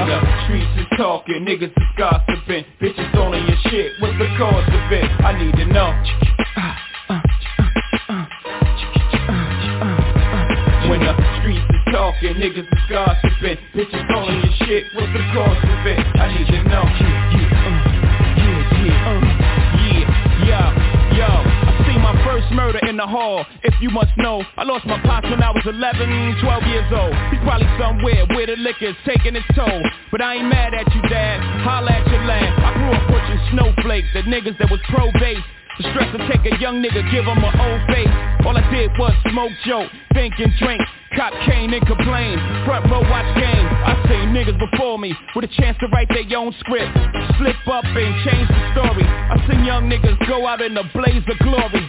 when the streets is talking, niggas is gossiping. Bitches calling your shit, what's the cause of it? I need to know. When the streets is talking, niggas is gossiping. Bitches calling your shit, what's the cause of it? I need to know murder in the hall If you must know. I lost my pops when I was 11, 12 years old. He's probably somewhere where the liquor's taking its toll. But I ain't mad at you, Dad. Holla at your lad I grew up pushing snowflakes At niggas that was pro-base the stress to take a young nigga, give him an old face. All I did was smoke, joke, think and drink. Cop cane and complain, front row watch game. I seen niggas before me with a chance to write their own script. Slip up and change the story. I seen young niggas go out in a blaze of glory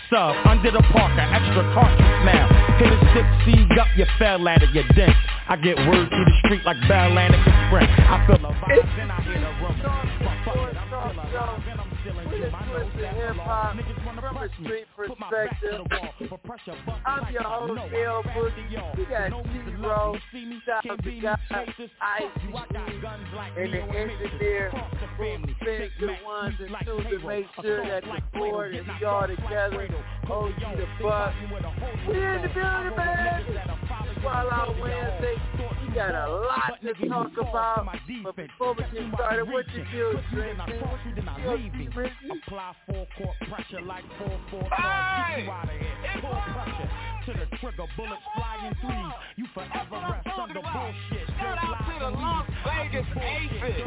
Sub under the parker Extra cartridge now Hit a six seed up You fell at it You dent I get word through the street like Bell Atlantic Sprint I feel a vibe, then I hear the rumble. Hip-hop niggas wanna press me. Put my back to the wall. I'm your host, L. Boogie. We got T-Row, shout out to guys, ICG, and the engineer who the ones and twos to make sure that the board is all together. OG the Buck. We in the building, man. While out Wednesday, we got a lot to talk about. But before we get started, what you do, Drake? Apply full court pressure like 4-4 hey! you out of here. Pull pressure to the trigger, bullets flying threes. You forever rest under bullshit. Shout out to the Las Vegas Aces.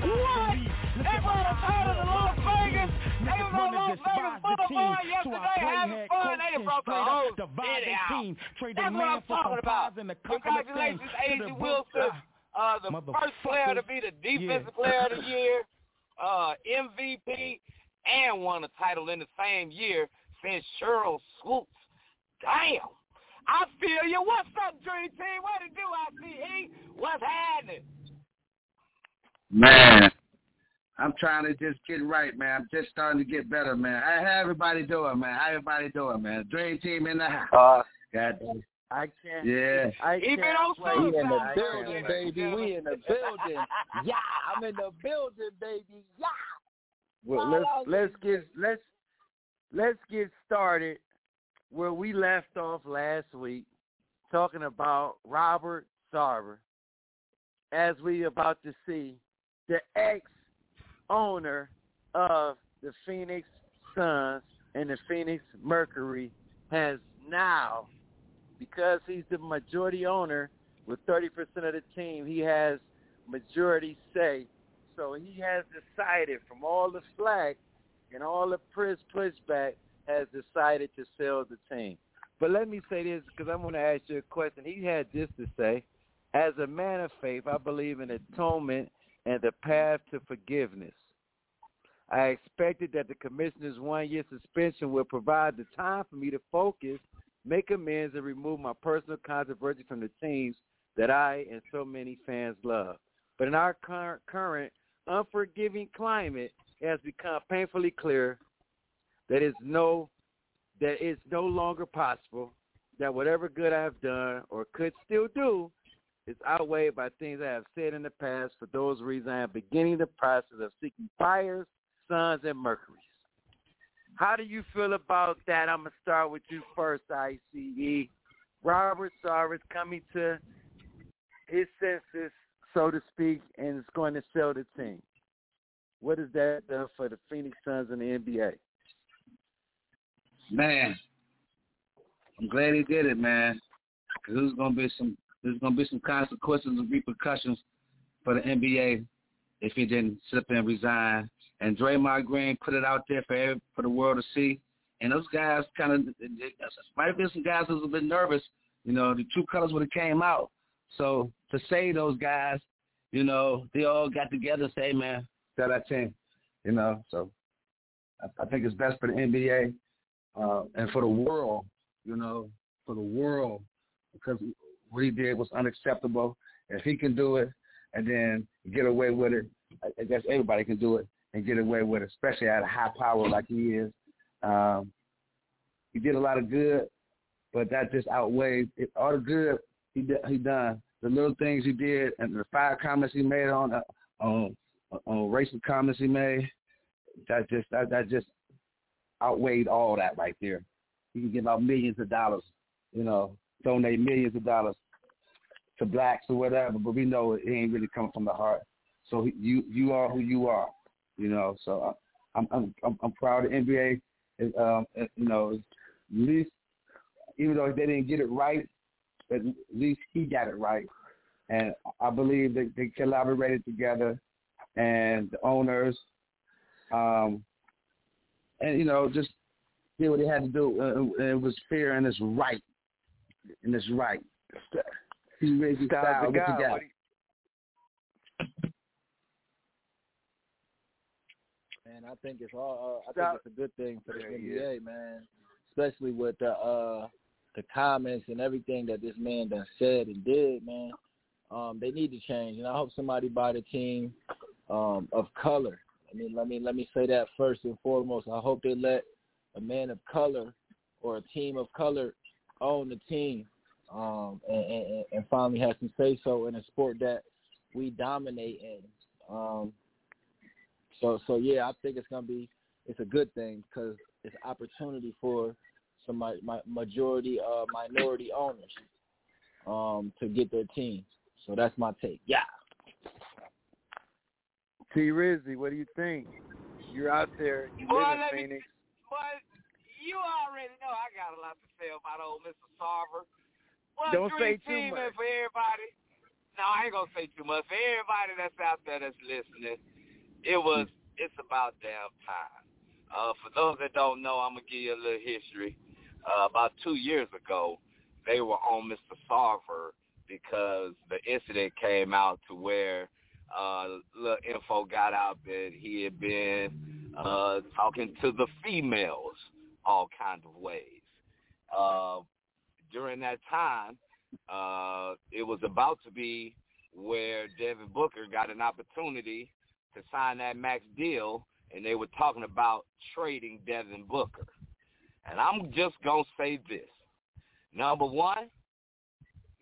What? Us out of the Las Vegas. They was on Las Vegas Boulevard yesterday having fun. They brought the whole city out. That's what I'm talking about. Congratulations, A'ja Wilson. Uh, the first player to be the defensive player of the year, uh, MVP, and won a title in the same year since Sheryl Swoopes. Damn. I feel you. What's up, Dream Team? What to do, ICE? What's happening? Man, I'm trying to just get right, man. I'm just starting to get better, man. How everybody doing, man? How everybody doing, man? Dream team in the house. Uh, God I can't. Yeah. I He can't been on wait. suicide. We in the building, baby. We in the building. Yeah, I'm in the building, baby. Yeah. Well, let's let's get let's let's get started where we left off last week, talking about Robert Sarver, as we about to see the ex owner of the Phoenix Suns and the Phoenix Mercury has now, because he's the majority owner with 30% of the team, he has majority say. So he has decided from all the flack and all the press pushback has decided to sell the team. But let me say this because I'm going to ask you a question. He had this to say. As a man of faith, I believe in atonement and the path to forgiveness. I expected that the commissioner's one-year suspension will provide the time for me to focus, make amends, and remove my personal controversy from the teams that I and so many fans love. But in our current, current unforgiving climate, has become painfully clear that it's no that it's no longer possible that whatever good I have done or could still do is outweighed by things I have said in the past. For those reasons, I am beginning the process of seeking fires, suns, and mercuries. How do you feel about that? I'm gonna start with you first, ICE. Robert Sarver is coming to his senses, so to speak, and is going to sell the team. What is that done for the Phoenix Suns and the NBA? Man, I'm glad he did it, man. Cause there's gonna be some there's gonna be some consequences and repercussions for the NBA if he didn't sit up and resign. And Draymond Green put it out there for for the world to see. And those guys kind of might have been some guys who was a bit nervous. You know, the true colors would have came out. So to say those guys, you know, they all got together and say, man, that team. You know, so I, I think it's best for the NBA uh, and for the world, you know, for the world, because what he did was unacceptable. If he can do it and then get away with it, I, I guess everybody can do it and get away with it, especially at a high power like he is. Um, he did a lot of good, but that just outweighed it, all the good he he done. The little things he did and the five comments he made on uh, on on racial comments he made, that just that, that just outweighed all that right there. He can give out millions of dollars, you know, donate millions of dollars to blacks or whatever, but we know it ain't really coming from the heart. So you you are who you are, you know. So I'm I'm I'm, I'm proud of NBA. Um, you know, at least even though they didn't get it right, at least he got it right, and I believe that they collaborated together, and the owners, um, and you know, just did what they had to do. Uh, it was fair and it's right, and it's right. He's raising Style style. the What guy. you got? What do I think it's all. Uh, I think it's a good thing for the NBA, man. Especially with the uh the comments and everything that this man done said and did, man. Um, they need to change, and I hope somebody buy the team um, of color. I mean, let me let me say that first and foremost. I hope they let a man of color or a team of color own the team, um, and, and, and finally have some say so in a sport that we dominate in. Um, so so yeah, I think it's gonna be it's a good thing because it's opportunity for some my, my majority uh minority owners um to get their teams. So that's my take. Yeah. T. Rizzy, what do you think? You're out there. You Boy, live in let me- Phoenix. But you already know I got a lot to say about old Mr. Sarver. Well, Don't say too much. for everybody. No, I ain't gonna say too much. For everybody that's out there that's listening, it was it's about damn time. Uh, for those that don't know, I'm gonna give you a little history. Uh, about two years ago, they were on Mr. Sarver because the incident came out to where uh, little info got out that he had been uh, talking to the females all kinds of ways. Uh, during that time, uh, it was about to be where Devin Booker got an opportunity to sign that max deal, and they were talking about trading Devin Booker. And I'm just going to say this. Number one,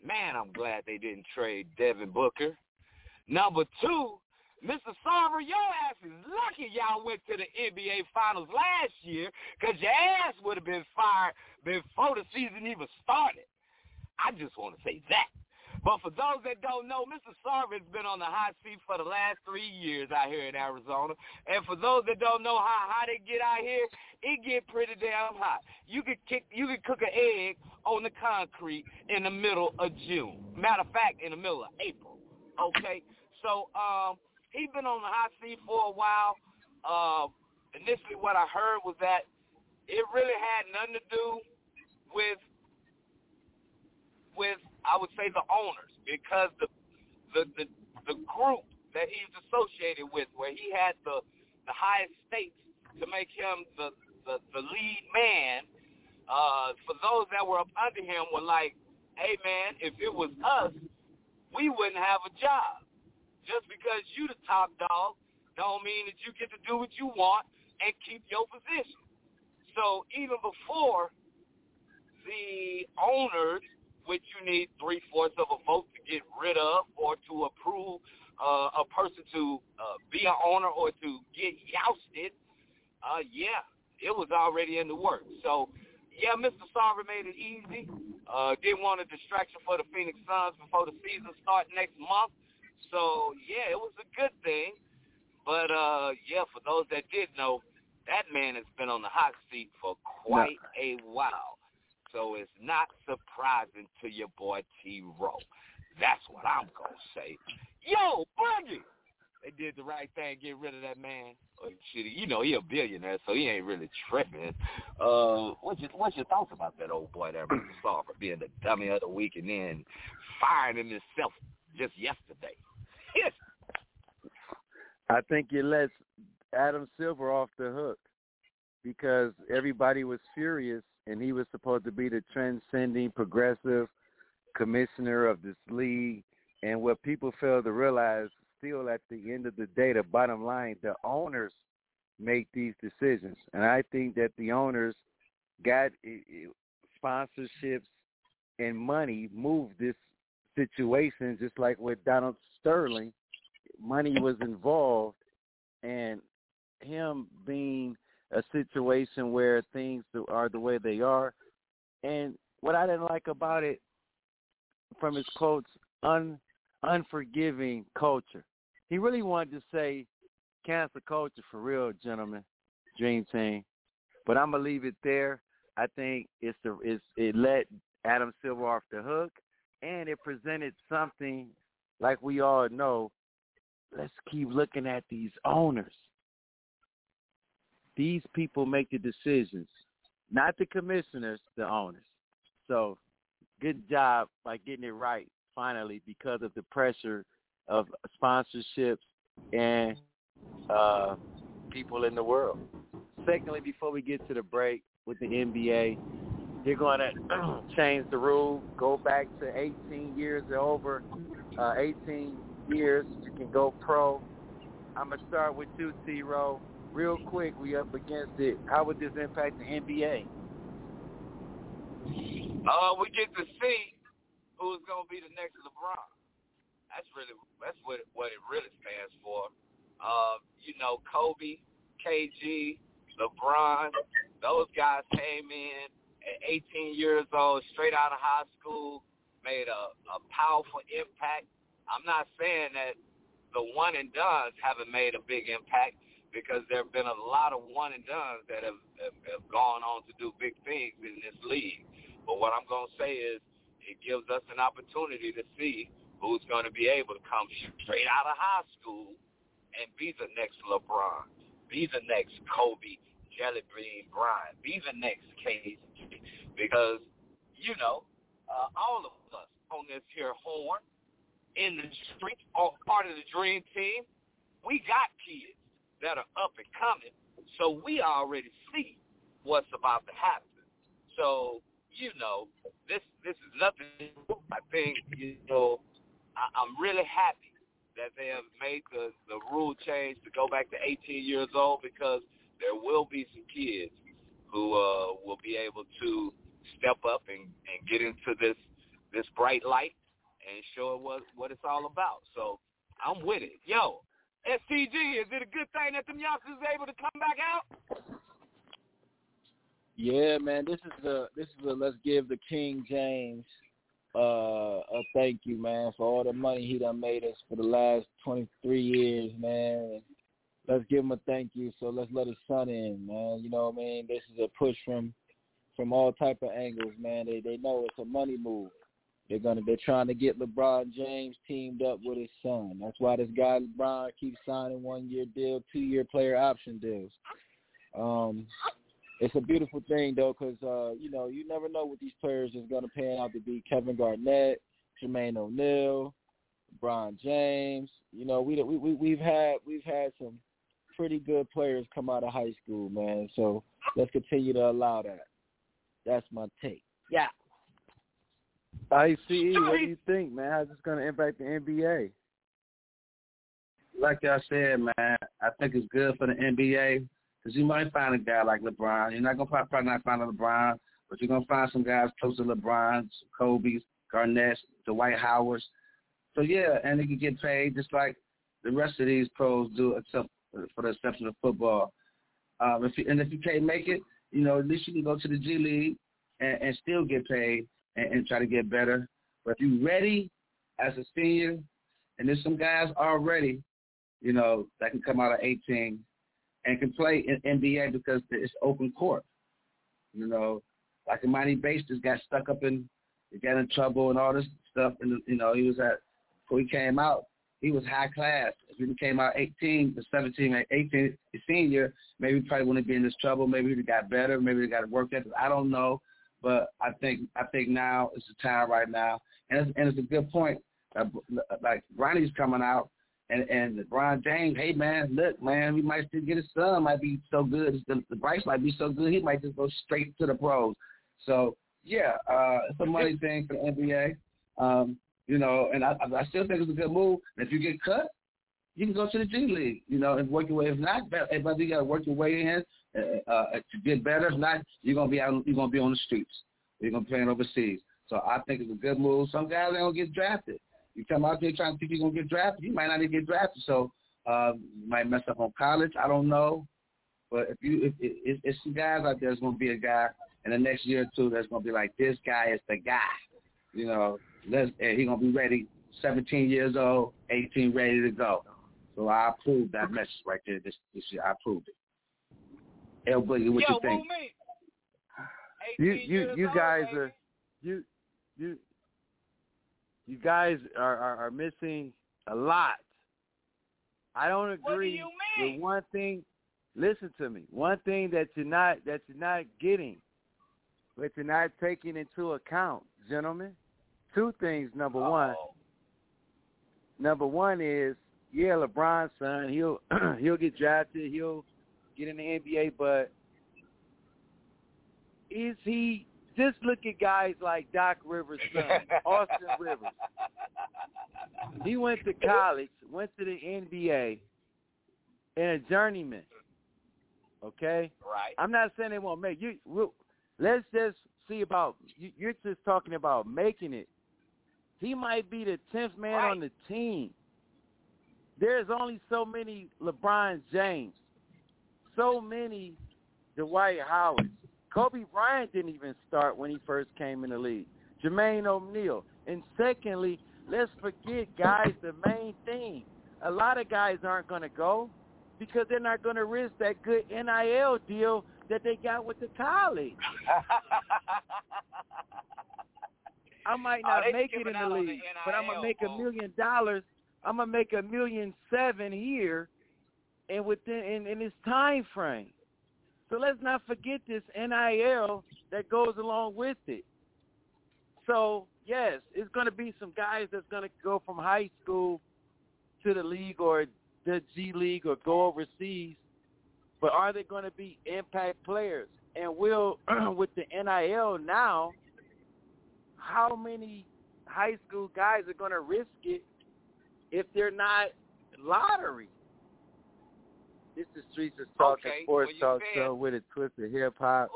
man, I'm glad they didn't trade Devin Booker. Number two, Mr. Sarver, your ass is lucky y'all went to the NBA Finals last year because your ass would have been fired before the season even started. I just want to say that. But for those that don't know, Mr. Sarver has been on the hot seat for the last three years out here in Arizona. And for those that don't know how hot it get out here, it get pretty damn hot. You could kick, you could cook an egg on the concrete in the middle of June. Matter of fact, in the middle of April. Okay, so um, he been on the hot seat for a while. Uh, initially, what I heard was that it really had nothing to do with with I would say the owners because the the the, the group that he's associated with, where he had the the highest stakes to make him the the, the lead man. Uh, for those that were up under him were like, hey man, if it was us, we wouldn't have a job. Just because you the top dog don't mean that you get to do what you want and keep your position. So even before the owners which you need three-fourths of a vote to get rid of or to approve uh, a person to uh, be an owner or to get jousted, uh, yeah, it was already in the works. So, yeah, Mr. Sarver made it easy. Uh, didn't want a distraction for the Phoenix Suns before the season starts next month. So, yeah, it was a good thing. But, uh, yeah, for those that did know, that man has been on the hot seat for quite a while. So it's not surprising to your boy T. Rowe. That's what I'm to say. Yo, Boogie! They did the right thing, get rid of that man. Oh, shit, you know, he a billionaire, so he ain't really tripping. Uh, what's your, what's your thoughts about that old boy there, Mr. Saw, for being the dummy of the week and then firing himself just yesterday? Yes. I think it lets Adam Silver off the hook because everybody was furious and he was supposed to be the transcending progressive commissioner of this league. And what people fail to realize, still at the end of the day, the bottom line, the owners make these decisions. And I think that the owners got eh, eh, sponsorships and money moved this situation, just like with Donald Sterling. Money was involved, and him being – a situation where things are the way they are. And what I didn't like about it from his quotes, un, unforgiving culture. He really wanted to say cancel culture for real, gentlemen, Dream Team. But I'm gonna leave it there. I think it's the it's it let Adam Silver off the hook, and it presented something like we all know. Let's keep looking at these owners. These people make the decisions, not the commissioners, the owners. So good job by getting it right finally because of the pressure of sponsorships and uh, people in the world. Secondly, before we get to the break with the NBA, they're going to change the rule, go back to 18 years or over. Uh, 18 years, you can go pro. I'm going to start with you, T-Row real quick, we up against it. How would this impact the NBA? Uh, we get to see who's gonna be the next LeBron. That's really that's what what it really stands for. Uh, you know, Kobe, KG, LeBron, those guys came in at 18 years old, straight out of high school, made a, a powerful impact. I'm not saying that the one and dones haven't made a big impact, because there have been a lot of one and dones that have, have, have gone on to do big things in this league. But what I'm going to say is it gives us an opportunity to see who's going to be able to come straight out of high school and be the next LeBron, be the next Kobe, Jelly Bean Bryant, be the next KD. Because, you know, uh, all of us on this here horn, in the street, all part of the dream team, we got kids that are up and coming. So we already see what's about to happen. So, you know, this this is nothing I think, you know, I, I'm really happy that they have made the the rule change to go back to 18 years old because there will be some kids who uh, will be able to step up and, and get into this this bright light and show what what it's all about. So I'm with it. Yo, STG, is it a good thing that them youngsters are able to come back out? Yeah, man. This is a this is a let's give the King James uh a thank you, man, for all the money he done made us for the last twenty three years, man. Let's give him a thank you. So let's let his son in, man. You know what I mean? This is a push from from all type of angles, man. They they know it's a money move. They're gonna they're trying to get LeBron James teamed up with his son. That's why this guy LeBron keeps signing one year deal, two year player option deals. Um, it's a beautiful thing though, because uh, you know you never know what these players is gonna pan out to be. Kevin Garnett, Jermaine O'Neal, LeBron James. You know we we, we we've had we've had some pretty good players come out of high school, man. So let's continue to allow that. That's my take. Yeah. ICE, what do you think, man? How's this going to impact the NBA? Like y'all said, man, I think it's good for the NBA because you might find a guy like LeBron. You're not going to probably not find a LeBron, but you're going to find some guys close to LeBron, Kobe's, Garnett's, Dwight Howard's. So, yeah, and they can get paid just like the rest of these pros do, except for the exception of football. Um, if you, and if you can't make it, you know, at least you can go to the G League and, and still get paid and, and try to get better. But if you're ready as a senior, and there's some guys already, you know, that can come out of 18 and can play in NBA because it's open court. You know, like Emoni Bates just got stuck up in, he got in trouble and all this stuff. And, you know, he was at, before he came out, he was high class. If he came out 18 to 17, 18, senior, maybe he probably wouldn't be in this trouble. Maybe he got better. Maybe he got work ethic. I don't know. But I think I think now is the time right now, and it's, and it's a good point. Uh, like Bronny's coming out, and and LeBron James, hey man, look man, we might still get his son. Might be so good. The, the Bryce might be so good. He might just go straight to the pros. So yeah, uh, it's a money thing for the NBA. Um, you know, and I, I still think it's a good move. And if you get cut, you can go to the G League, you know, and work your way. If not, but you got to work your way in uh, uh, to get better. If not, you're gonna be out. You're gonna be on the streets. You're gonna be playing overseas. So I think it's a good move. Some guys ain't gonna get drafted. You come out there trying to think you're gonna get drafted, you might not even get drafted. So uh, you might mess up on college. I don't know. But if you, if, if, if some guys out there, there's gonna be a guy in the next year or two that's gonna be like, this guy is the guy. You know, let's. And he gonna be ready. 17 years old, 18, ready to go. So I approve that message right there. This, this year, I approved it. El Boogie, what Yo, you think? You you you guys are you you you guys are, are are missing a lot. I don't agree do with one thing. Listen to me. One thing that you're not that you're not getting, that you're not taking into account, gentlemen. Two things. Number Uh-oh. one. Number one is yeah, LeBron's son. He'll he'll get drafted. He'll get in the NBA, but is he just look at guys like Doc Rivers' son, Austin Rivers. He went to college, went to the NBA, and a journeyman. Okay, Right. I'm not saying they won't make you. We'll, let's just see about you, you're just talking about making it. He might be the tenth man Right. on the team. There's only so many LeBron James, so many Dwight Howard. Kobe Bryant didn't even start when he first came in the league. Jermaine O'Neal. And secondly, let's forget, guys, the main thing. A lot of guys aren't going to go because they're not going to risk that good NIL deal that they got with the college. I might Oh, not they make it in the on the league, but I'm gonna make a million dollars. I'm gonna make a million seven here, and within in, in this time frame. So let's not forget this NIL that goes along with it. So yes, it's gonna be some guys that's gonna go from high school to the league or the G League or go overseas. But are they going to be impact players? And will with the NIL now, how many high school guys are going to risk it if they're not lottery. This is Streets is Talking Okay, Sports well, Talk Show with a twist of hip hop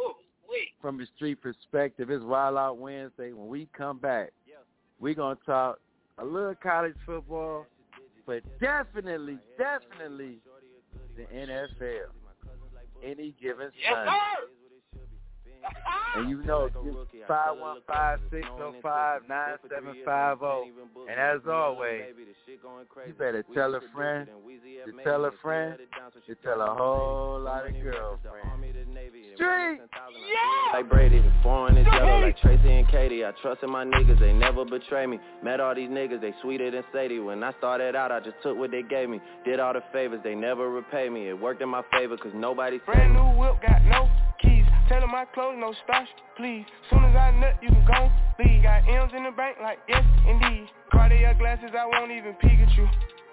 from the street perspective. It's Wild Out Wednesday. When we come back, we're going to talk a little college football, but definitely, definitely the NFL. Any given Yes, Sunday. sir. And you know, five one five six zero oh five nine seven five zero. Oh. And as always, you better tell a friend, to tell a friend, to tell a whole lot of girlfriends. Street, yeah. Like Brady, the foreign is yellow like Tracy and Katie. I trust in my niggas, they never betray me. Met all these niggas, they sweeter than Sadie. When I started out, I just took what they gave me. Did all the favors, they never repay me. It worked in my favor, cause nobody Brand new whip, got no keys. Tell my clothes, no starch, please. Soon as I nut, you can go leave. Got M's in the bank, like yes, indeed. Cartier glasses, I won't even peek at you.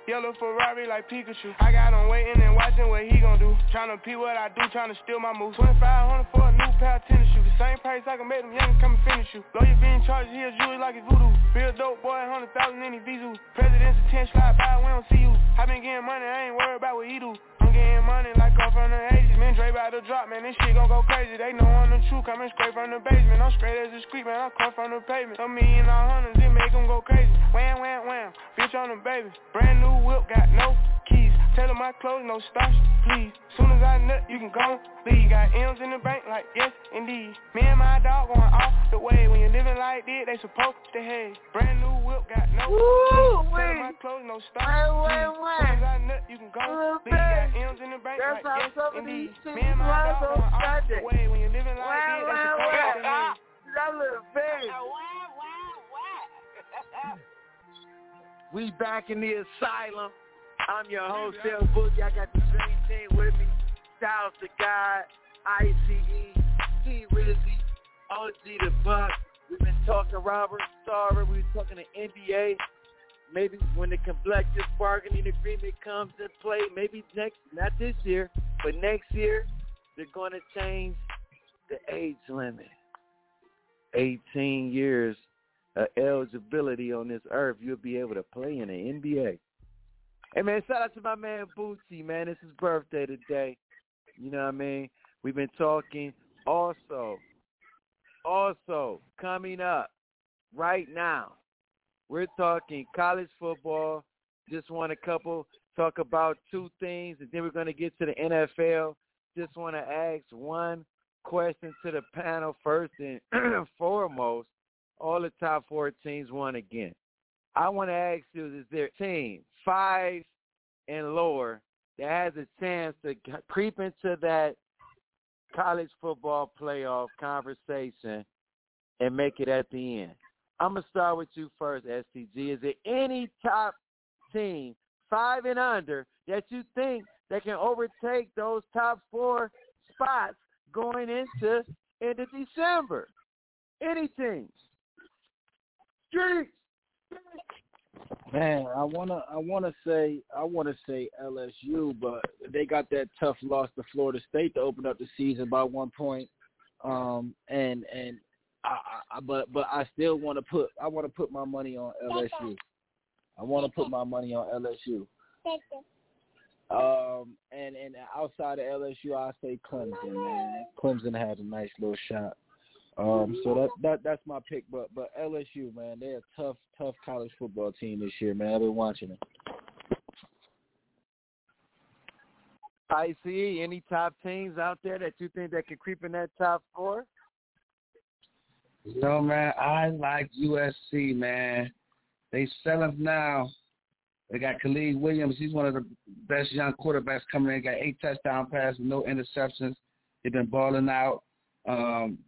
Yellow Ferrari like Pikachu. I got him waiting and watching what he gon' do. Tryna pee what I do, tryna steal my moves. 2500 for a new pair of tennis shoes. The same price I can make them young come and finish you. Lawyer being charged, he a jewelry like it's voodoo. Real dope boy, 100,000 in his visu. President's attention, slide by, we don't see you. I been getting money, I ain't worried about what he do. Getting money like I'm from the 80s. Man, Dre about to drop, man, this shit gon' go crazy. They know I'm the truth, coming straight from the basement. I'm straight as a street, man, I come from the pavement. A million all hundreds, it make them go crazy. Wham, wham, wham, bitch on the baby. Brand new whip, got no keys. Tell her my clothes, no starch, please. Soon as I nut, you can go leave. Got M's in the bank, like yes, indeed. Me and my dog going off the way. When you're living like this, they supposed to have. Brand new whip, got no Woo, keys. Tell her wait. my clothes, no starch, Wait, wait, please. wait. Soon as I nut, you can go Little leave. Got bit. M's in the bank, That's like how yes, some of indeed. these Me things and my rise dog on going off the Sunday. way. When you're living like Wow, this, they wow, supposed wow. to have. That little baby. We back in the asylum. I'm your host, L Boogie. I got the same team with me. Styles the God, ICE, T Rizzy, OG the Buck. We've been talking Robert Sarver. We've been talking the NBA. Maybe when the collective bargaining agreement comes into play, maybe next, not this year, but next year, they're going to change the age limit. 18 years of eligibility on this earth, you'll be able to play in the NBA. Hey man, shout out to my man Bootsy, man. It's his birthday today. You know what I mean? We've been talking also, also coming up right now. We're talking college football. Just want a couple talk about two things, and then we're going to get to the NFL. Just want to ask one question to the panel first and foremost. All the top four teams won again. I want to ask you: Is there a team five and lower that has a chance to creep into that college football playoff conversation and make it at the end? I'm gonna start with you first, STG. Is there any top team five and under that you think that can overtake those top four spots going into into December? Any teams? Streets. Man, I wanna I wanna say I wanna say LSU, but they got that tough loss to Florida State to open up the season by one point. Um and and I, I but but I still want to put I want to put my money on LSU. I want to put my money on LSU. Um and and outside of LSU, I say Clemson. Man, Clemson has a nice little shot. Um, so that that that's my pick. But but LSU, man, they're a tough tough college football team this year, man. I've been watching them. see. any top teams out there that you think that could creep in that top four? You know, man, I like USC, man. They seventh now. They got Caleb Williams. He's one of the best young quarterbacks coming in. Got eight touchdown passes, no interceptions. They've been balling out. Um,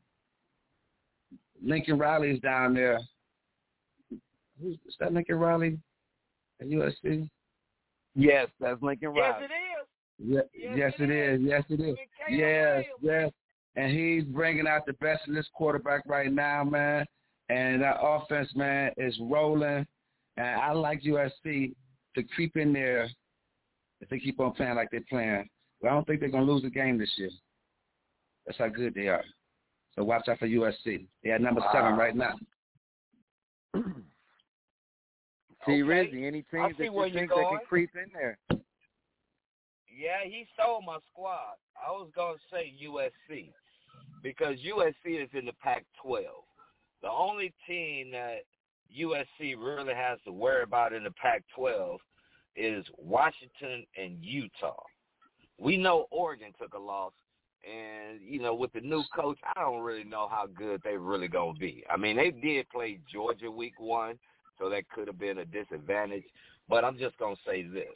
Lincoln Riley's down there. Who's is that Lincoln Riley at USC? Yes, that's Lincoln Riley. Yes, it is. Yeah, Yes, yes, it it is. Yes, it is. Look at Caleb Yes, yes. And he's bringing out the best in this quarterback right now, man. And that offense, man, is rolling. And I like USC to creep in there if they keep on playing like they're playing. But I don't think they're going to lose a game this year. That's how good they are. So watch out for USC. They at number seven right now. See, Okay. Rizzy, any I teams that you think that can creep in there? Yeah, he stole my squad. I was gonna say USC because USC is in the Pac-12. The only team that USC really has to worry about in the Pac-12 is Washington and Utah. We know Oregon took a loss, and you know with the new coach, I don't really know how good they really gonna be. I mean, they did play Georgia week one, so that could have been a disadvantage. But I'm just gonna say this: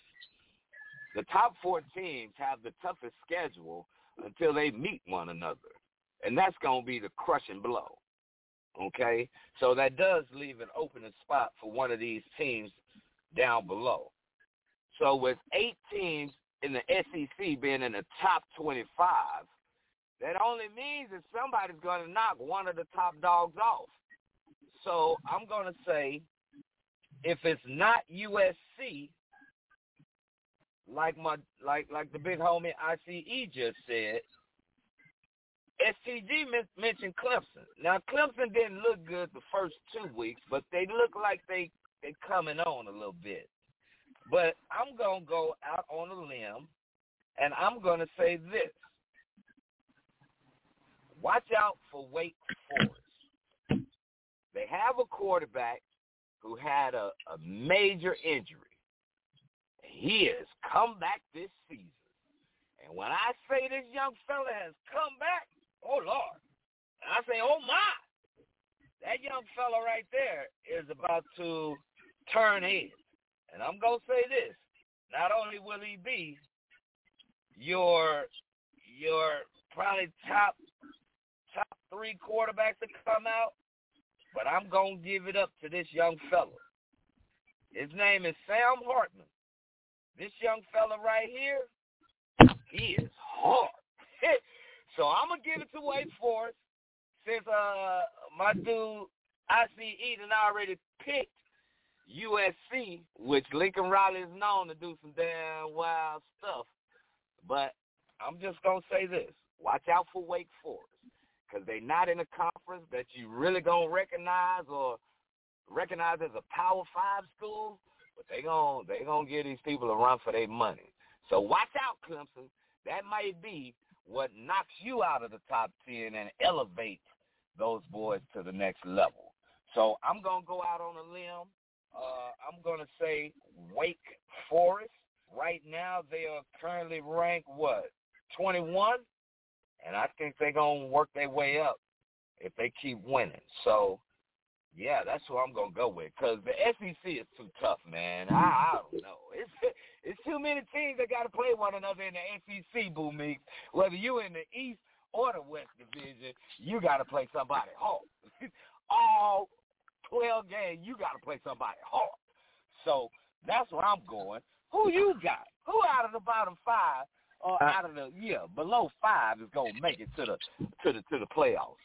the top four teams have the toughest schedule until they meet one another, and that's gonna be the crushing blow. Okay, so that does leave an opening spot for one of these teams down below. So with eight teams in the SEC being in the top 25, that only means that somebody's going to knock one of the top dogs off. So I'm going to say if it's not USC, like my like like the big homie ICE just said, men- mentioned Clemson. Now Clemson didn't look good the first two weeks, but they look like they they coming on a little bit. But I'm gonna go out on a limb, and I'm gonna say this: Watch out for Wake Forest. They have a quarterback who had a, a major injury. He has come back this season. And when I say this young fella has come back, oh Lord, I say, oh my, that young fella right there is about to turn heads. And I'm gonna say this: not only will he be your your probably top three quarterbacks to come out, but I'm gonna give it up to this young fella. His name is Sam Hartman. This young fella right here, he is hard. so I'm gonna give it to Wake Forest since uh my dude I see done already picked USC, which Lincoln Riley is known to do some damn wild stuff. But I'm just gonna say this: watch out for Wake Forest because they're not in a conference that you really gonna recognize or recognize as a Power Five school. But they gonna they gonna give these people a run for their money. So watch out, Clemson. That might be what knocks you out of the top ten and elevates those boys to the next level. So I'm gonna go out on a limb. Uh, I'm gonna say Wake Forest. Right now, they are currently ranked what 21, and I think they're gonna work their way up if they keep winning. So, yeah, that's who I'm gonna go with because the SEC is too tough, man. I, I don't know. It's it's too many teams that got to play one another in the SEC, Boo Meeks. Whether you in the East or the West Division, you got to play somebody hard. All 12 games, you got to play somebody hard. So that's where I'm going. Who you got? Who out of the bottom five or out of the yeah below five is gonna make it to the to the to the playoffs?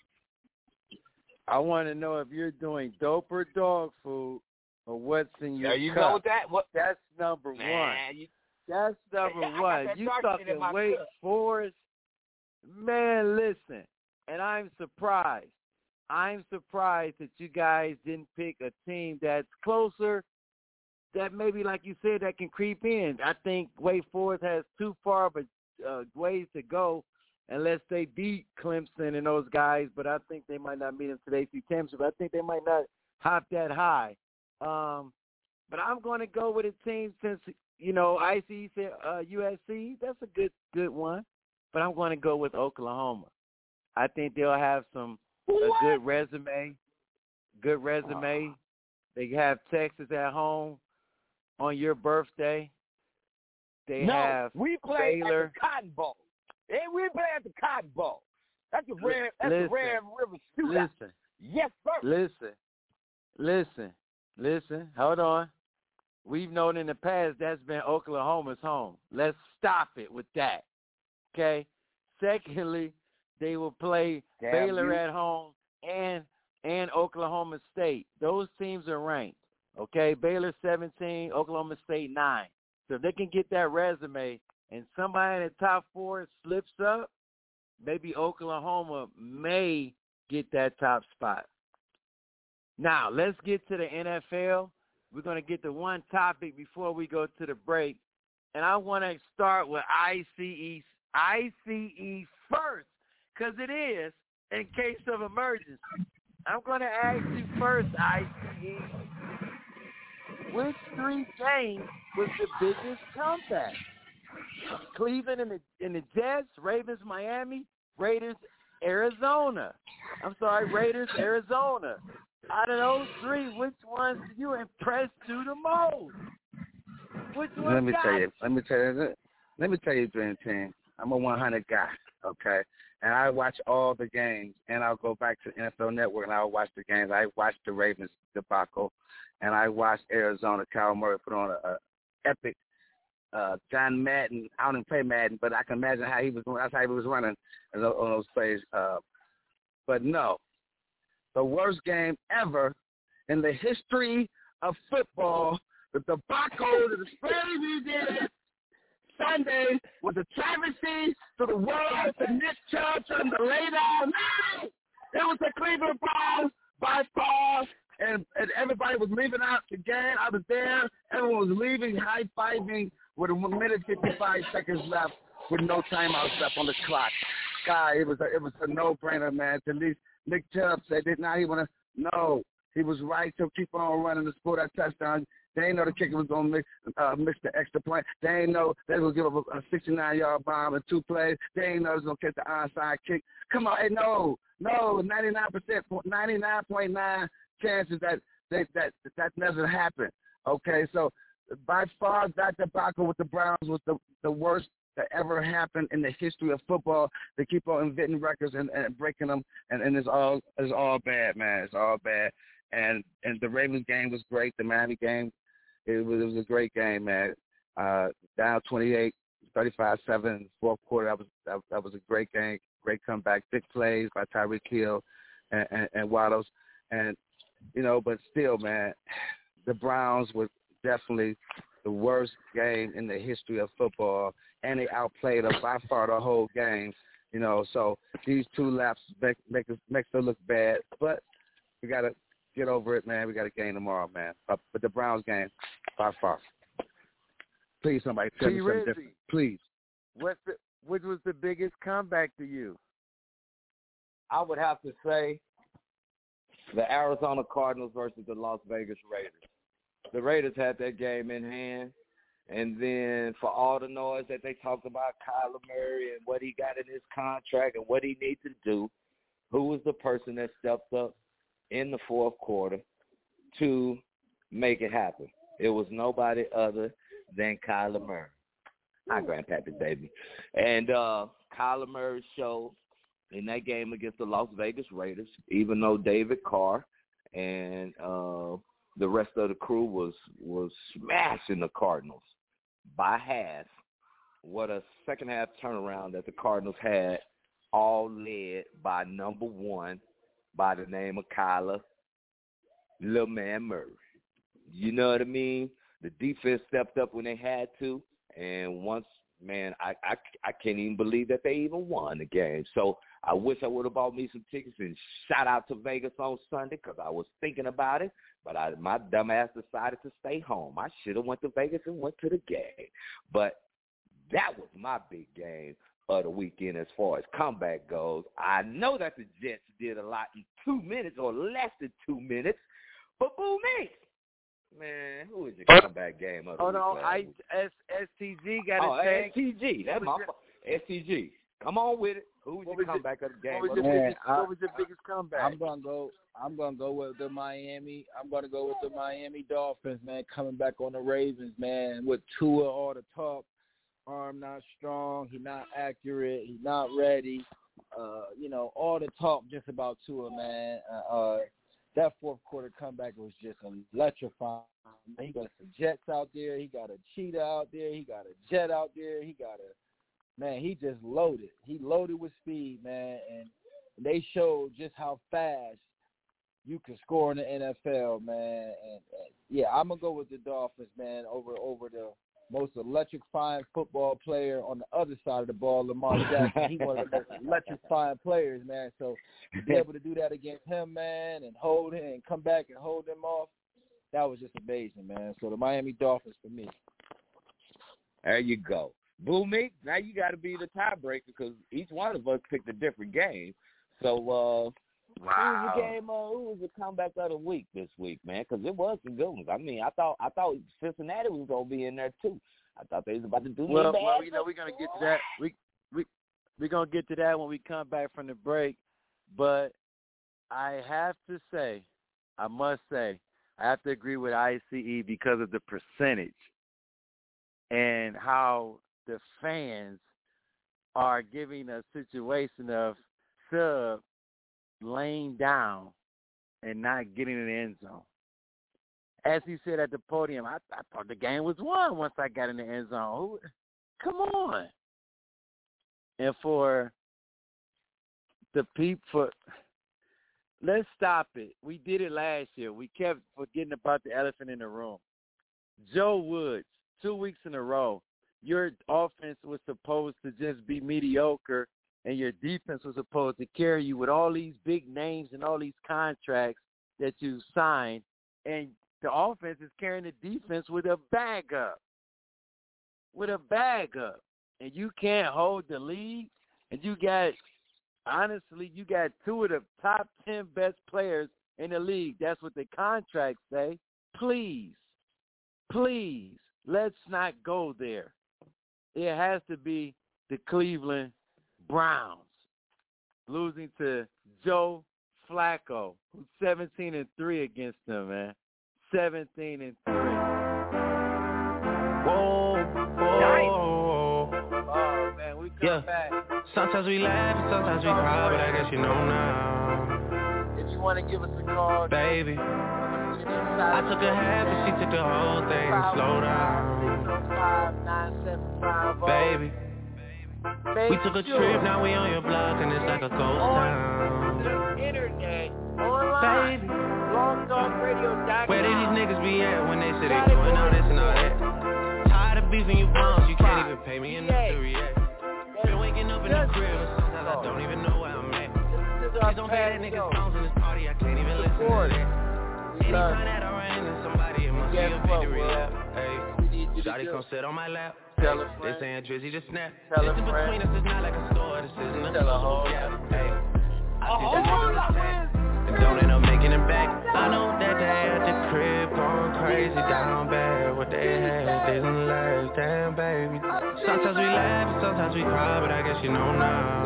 I want to know if you're doing dope or dog food or what's in your There you cup. go that. What That's number one. You, That's number one. that You dark shit in talking my Wake Man, listen. And I'm surprised. I'm surprised that you guys didn't pick a team that's closer. That maybe, like you said, that can creep in. I think Wake Forest has too far of a uh, ways to go unless they beat Clemson and those guys. But I think they might not meet them today AC championship. I think they might not hop that high. Um, but I'm going to go with a team since you know IC said uh, USC. That's a good good one. But I'm going to go with Oklahoma. I think they'll have some a good resume. Good resume. They have Texas at home on your birthday. They no, have we play Baylor. at the Cotton Bowl. Hey, we play at the Cotton Bowl. That's a Li- rare. That's listen. a rare river shootout. listen, Yes, sir. listen, listen, listen. Hold on. We've known in the past that's been Oklahoma's home. Let's stop it with that. Okay. Secondly, they will play Damn Baylor you. at home and and Oklahoma State. Those teams are ranked. Okay, Baylor 17, Oklahoma State 9. So if they can get that resume and somebody in the top four slips up, maybe Oklahoma may get that top spot. Now, let's get to the NFL. we're going to get to one topic before we go to the break. And I want to start with ICE, ICE first, because it is in case of emergency. I'm going to ask you first, ICE, which three games was the biggest comeback? Cleveland and the, and the Jets, Ravens, Miami, Raiders, Arizona. I'm sorry, Raiders, Arizona. Out of those three, which ones do you impress to the most? Which one Let me tell you. Let me tell you. Let me tell you, Dream Team. I'm a 100 guy. Okay, and I watch all the games, and I'll go back to NFL Network and I'll watch the games. I watched the Ravens debacle, and I watched Arizona. Kyler Murray put on a, a epic uh, John Madden. I don't even play Madden, but I can imagine how he was. That's how he was running on those plays. Uh, but no, the worst game ever in the history of football, the debacle, the display did Sunday was a travesty to the world, to Nick Chubb, and the lay down. No! It was the Cleveland Browns by far, and, and everybody was leaving out the game. I was there. Everyone was leaving, high-fiving with a minute 55 seconds left with no timeouts left on the clock. Guy, it was a, it was a no-brainer, man. At least Nick Chubb said, did not he want to? No, he was right to keep on running to score that touchdown. They didn't know the kicker was going to miss, uh, miss the extra point. They didn't know they was going to give up a 69-yard bomb in two plays. They didn't know they was to catch the onside kick. Come on, hey, no, no, 99%, 99.9 chances that they, that that never happen. Okay, so by far that debacle with the Browns was the the worst that ever happened in the history of football. They keep on inventing records and, and breaking them, and, and it's all it's all bad, man. It's all bad. And and the Ravens game was great. The Miami game, it was it was a great game, man. Uh, down 28, 35-7, fourth quarter. That was that, that was a great game, great comeback, big plays by Tyreek Hill and, and, and Waddles, and you know, but still, man, the Browns were definitely the worst game in the history of football, and they outplayed us by far the whole game. You know, so these two laps make make us makes them look bad, but we gotta get over it, man. We got a game tomorrow, man. Uh, but the Browns game, by far. Please, somebody tell T. me something Rizzy. different. Please. What the, which was the biggest comeback to you? I would have to say the Arizona Cardinals versus the Las Vegas Raiders. The Raiders had that game in hand. And then for all the noise that they talked about Kyler Murray and what he got in his contract and what he needs to do, who was the person that stepped up in the fourth quarter to make it happen? It was nobody other than Kyler Murray. Hi, Grandpappy, baby. And uh, Kyler Murray showed in that game against the Las Vegas Raiders, even though David Carr and uh, the rest of the crew was was smashing the Cardinals by half. What a second half turnaround that the Cardinals had, all led by number one by the name of Kyler, little man Murray. You know what I mean? The defense stepped up when they had to, and once man, I I, I can't even believe that they even won the game. So I wish I would have bought me some tickets and shout out to Vegas on Sunday because I was thinking about it. But I, my dumb ass decided to stay home. I should have went to Vegas and went to the game. But that was my big game of the weekend as far as comeback goes. I know that the Jets did a lot in two minutes or less than two minutes, but boo me. Man, who is your comeback game of the Oh week no, last I week? STG got Oh, a tag. STG. That's my What was fault. STG. Come on with it. Who was What your was your- comeback of the game? What was of your the week? week? Oh, biggest? I- what was your biggest comeback? I'm gonna go. I'm gonna go with the Miami. I'm gonna go with the Miami Dolphins, man. Coming back on the Ravens, man. With Tua all the talk, arm not strong, he not accurate, he not ready. Uh, you know, all the talk just about Tua, man. Uh, uh that fourth quarter comeback was just electrifying. He got some Jets out there. He got a cheetah out there. He got a jet out there. He got a man. He just loaded. He loaded with speed, man, and they showed just how fast you can score in the NFL, man. And, and yeah, I'm gonna go with the Dolphins, man, over over the most electrifying football player on the other side of the ball, Lamar Jackson. He one of the most electrifying players, man. So to be able to do that against him, man, and hold him and come back and hold him off, that was just amazing, man. So the Miami Dolphins for me. There you go. Boo me. Now you got to be the tiebreaker because each one of us picked a different game. So, uh, Wow. who was the game? Uh, who was the comeback of the week this week, man? Because it was some good ones. I mean, I thought I thought Cincinnati was gonna be in there too. I thought they was about to do Well, bad. well, you know we're gonna get to that. We we we're gonna get to that when we come back from the break. But I have to say, I must say, I have to agree with ICE because of the percentage and how the fans are giving a situation of sub laying down and not getting in the end zone. As he said at the podium, I, I thought the game was won once I got in the end zone. Come on. And for the people, let's stop it. We did it last year. We kept forgetting about the elephant in the room. Joe Woods, two weeks in a row, your offense was supposed to just be mediocre and your defense was supposed to carry you with all these big names and all these contracts that you signed, and the offense is carrying the defense with a bag up, with a bag up, and you can't hold the lead, and you got, honestly, you got two of the top ten best players in the league. That's what the contracts say. Please, please, let's not go there. It has to be the Cleveland Browns losing to Joe Flacco, who's 17 and 3 against them, man. 17 and 3. Whoa, whoa. Oh, man, we come Yeah. back. Sometimes we laugh and sometimes we cry, but I guess you know now, If you want to give us a call, baby. I I took a half and she took the whole thing. Slow down, 605-9750. baby. We took a trip, now we on your block and it's like a ghost town. The internet, online, Baby, where did these niggas be at when they say they doing all this and all that? Tired of beefing you bums, you can't even pay me enough to react. Been waking up in the crib sometimes I don't even know where I'm at. Please don't play that nigga songs in this party, I can't even listen to that. Anytime that I run into somebody, it must be a victory lap. Hey, We need you to Shawty do. come sit on my lap. Tell a They saying Drizzy just snap. Tell friend. between us is not like a store, this isn't a whole gap. Hey, I A whole lot, and don't end up making it back. I know that they at the crib going crazy down bad. What they had didn't last, damn baby. Sometimes we laugh and sometimes we cry, but I guess you know now,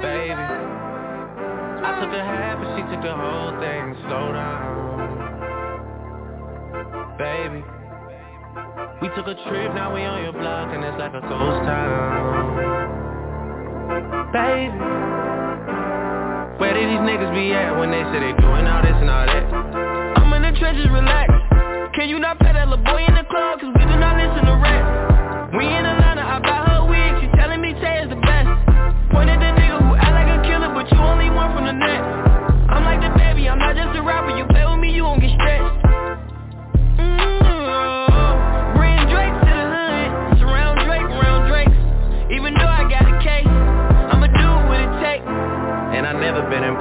baby. I took a half and she took the whole thing. Slow down, baby. We took a trip, now we on your block and it's like a ghost town, baby. Where did these niggas be at when they say they doing all this and all that? I'm in the trenches, relax. Can you not play that little boy in the club? Cause we do not listen to rap. We in Atlanta, I buy her wig, she telling me Tay is the best. Point at the nigga who act like a killer, but you only one from the net. I'm like the baby, I'm not just a rapper. You play with me, you won't get stretched.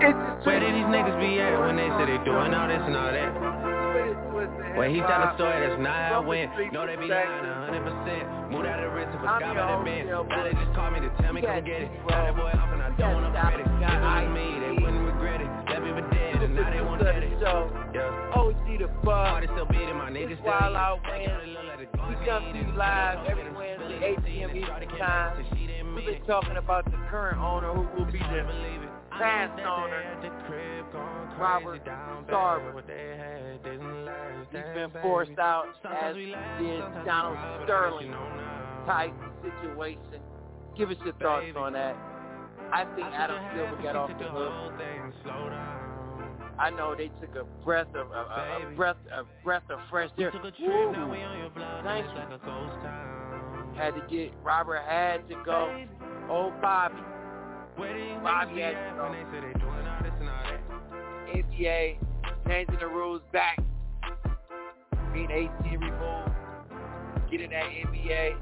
Where did these niggas be at when they say they doing all this and all that? When he tell a story, that's not how it went. No, they be lying a hundred percent. Moved out of the wrist and forgot about that man. Now they just call me to tell me come get it. Got that boy off and I don't wanna credit. If it was me, they wouldn't regret it. Left me for dead and now they want that it. Yeah. OG the bug. Party still beating my niggas still Wild. Out Thank Man. for the little. We come to you live every Wednesday, 8 p.m. Eastern Time. We've been talking about the current owner who will be the past owner, Robert Sarver. He's been forced out as did Donald Sterling type situation. Give us your thoughts on that. I think Adam Silver got off the hook. I know they took a breath of a, a, a breath a breath of fresh air. Woo. Thank you. Had to get Robert had to go. Oh Bobby. Bobby had to go. NBA changing the rules back. Being 18 removed. Getting that NBA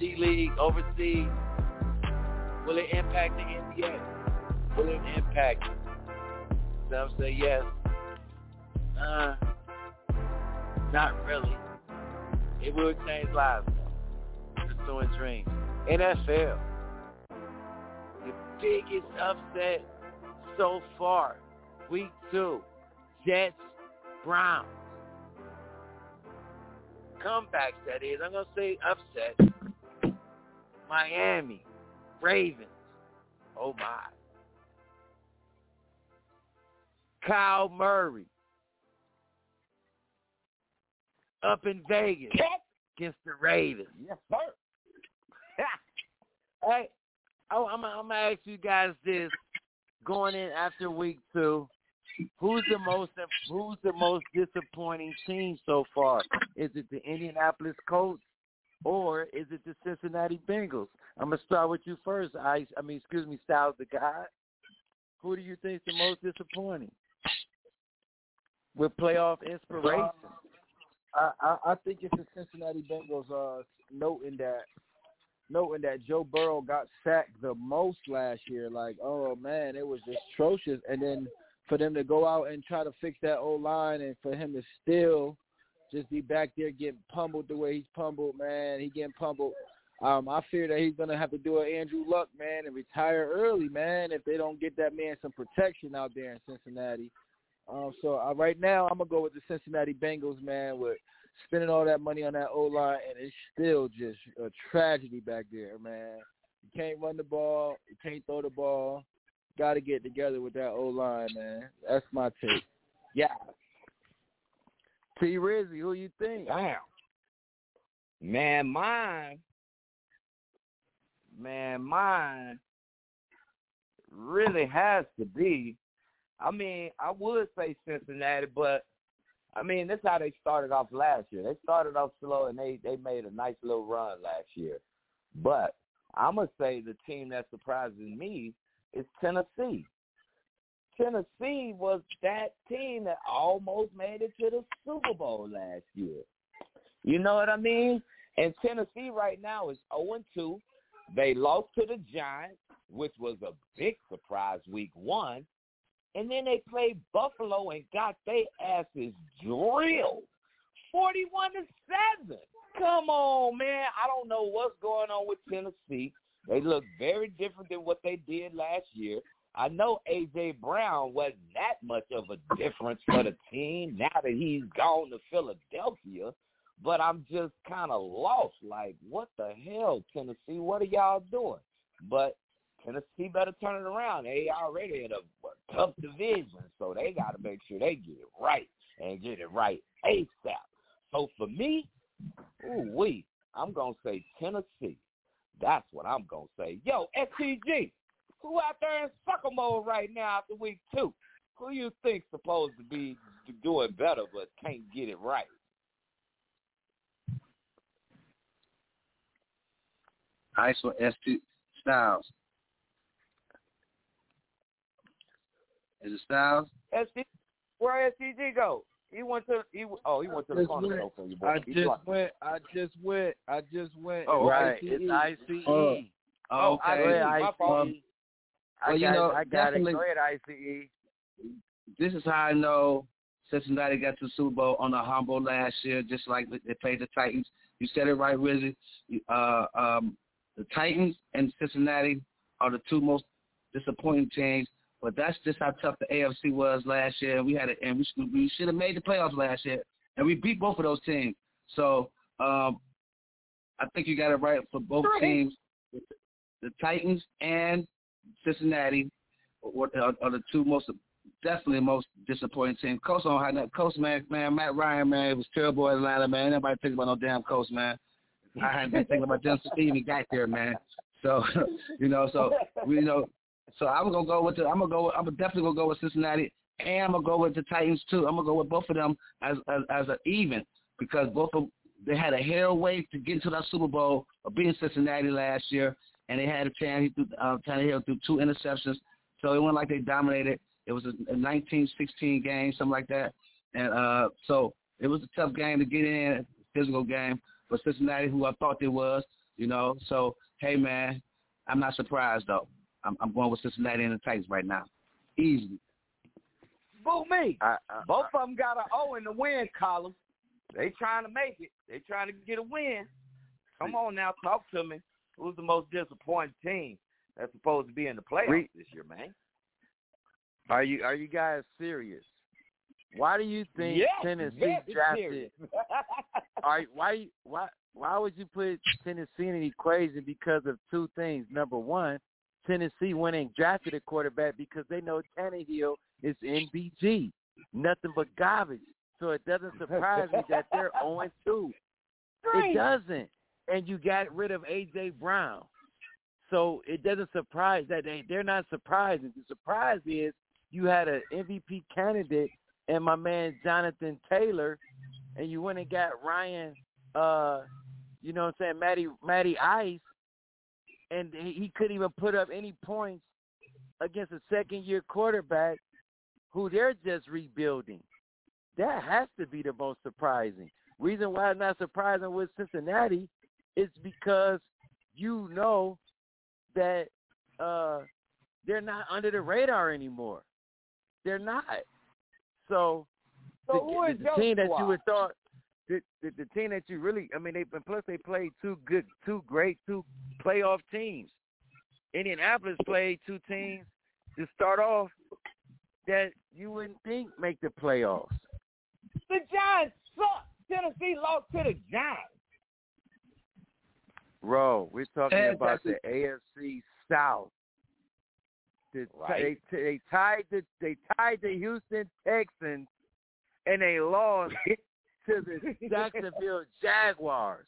G League overseas. Will it impact the NBA? Will it impact? Some say yes. Uh, not really. It will change lives. Pursuing dreams. NFL. Biggest upset so far. Week two. Jets, Browns. Comebacks, that is. I'm going to say upset. Miami, Ravens. Oh, my. Kyler Murray. Up in Vegas against the Ravens. Yes, sir. hey, oh, I'm, I'm gonna ask you guys this: going in after week two, who's the most who's the most disappointing team so far? Is it the Indianapolis Colts or is it the Cincinnati Bengals? I'm gonna start with you first. I I mean, excuse me, Styles the guy. Who do you think is the most disappointing? With playoff inspiration. I, I I think it's the Cincinnati Bengals uh noting that noting that Joe Burrow got sacked the most last year. Like, oh man, it was just atrocious. And then for them to go out and try to fix that old line, and for him to still just be back there getting pummeled the way he's pummeled, man, he getting pummeled. Um, I fear that he's gonna have to do an Andrew Luck, man, and retire early, man, if they don't get that man some protection out there in Cincinnati. Um, so uh, right now, I'm gonna go with the Cincinnati Bengals, man, with spending all that money on that O line, and it's still just a tragedy back there, man. You can't run the ball, you can't throw the ball. Got to get together with that O line, man. That's my take. Yeah. T. Rizzy, who you think? Damn. Man, mine. Man, mine really has to be. I mean, I would say Cincinnati, but I mean, that's how they started off last year. They started off slow and they they made a nice little run last year. But I'm gonna say the team that surprises me is Tennessee. Tennessee was that team that almost made it to the Super Bowl last year. You know what I mean? And Tennessee right now is 0-2. They lost to the Giants, which was a big surprise week one. And then they played Buffalo and got their asses drilled. 41 to 7. Come on, man. I don't know what's going on with Tennessee. They look very different than what they did last year. I know AJ Brown wasn't that much of a difference for the team now that he's gone to Philadelphia, but I'm just kind of lost. Like, what the hell, Tennessee? What are y'all doing? But Tennessee better turn it around. They already in a, tough division, so they got to make sure they get it right and get it right ASAP. So for me, ooh wee, I'm gonna say Tennessee. That's what I'm gonna say. Yo, STG, who out there in sucker mode right now after week two? Who you think supposed to be doing better but can't get it right? Ice for ST Styles. Is it Styles? ST, where STG go? He went to he oh he went to the corner went, for you. I just went. I just went. I just went. Oh, right. It's ICE. Oh, Oh, okay. go ahead, My ICE. fault. I Well, you got know, it. I got it. definitely- Go ahead, ICE. this is how I know Cincinnati got to the Super Bowl on a humble last year, just like they played the Titans. You said it right, Rizzy. Uh, um, the Titans and Cincinnati are the two most disappointing teams. But that's just how tough the AFC was last year. We had it, and we should, we should have made the playoffs last year, and we beat both of those teams. So um, I think you got it right for both teams. The Titans and Cincinnati are, are, are the two most definitely most disappointing team. Coach on had that coach man, man, Matt Ryan, man, it was terrible at Atlanta, man. Nobody thinking about no damn coach, man. I had been thinking about them since he even got there, man. So, you know, so we you know So I'm gonna go with the. I'm gonna go. I'm definitely gonna go with Cincinnati, and I'm gonna go with the Titans too. I'm gonna go with both of them as as, as an even because both of they had a hair way to get into that Super Bowl of being Cincinnati last year, and they had a chance. He threw uh, Tannehill threw two interceptions, so it went like they dominated. It was a, a 19-16 game, something like that, and uh, so it was a tough game to get in, physical game. But Cincinnati, who I thought they was, you know, so hey man, I'm not surprised though. I'm, I'm going with Cincinnati and the Titans right now, easily. Boo me. I, I, Both of them got an O in the win column. They trying to make it. They trying to get a win. Come on now, talk to me. Who's the most disappointing team that's supposed to be in the playoffs Re- this year, man? Are you are you guys serious? Why do you think yes, Tennessee yes, drafted? serious. Are why why why would you put Tennessee in the equation because of two things? Number one, Tennessee went and drafted a quarterback because they know Tannehill is NBG, nothing but garbage. So it doesn't surprise me that they're 0 2. It doesn't. And you got rid of AJ Brown. So it doesn't surprise that they they're not surprising. The surprise is you had an MVP candidate and my man Jonathan Taylor, and you went and got Ryan, uh, you know what I'm saying, Matty Matty Ice, and he, couldn't even put up any points against a second year quarterback who they're just rebuilding. That has to be the most surprising. Reason why it's not surprising with Cincinnati is because you know that uh they're not under the radar anymore. They're not. So, So the, who is the, team that you would thought the, the the team that you really I mean they and plus they played two good two great two playoff teams. Indianapolis played two teams to start off that you wouldn't think make the playoffs. The Giants suck. Tennessee lost to the Giants. Bro, we're talking And about the AFC South. The, Right. they, they tied the they tied the Houston Texans and they lost to the Jacksonville Jaguars.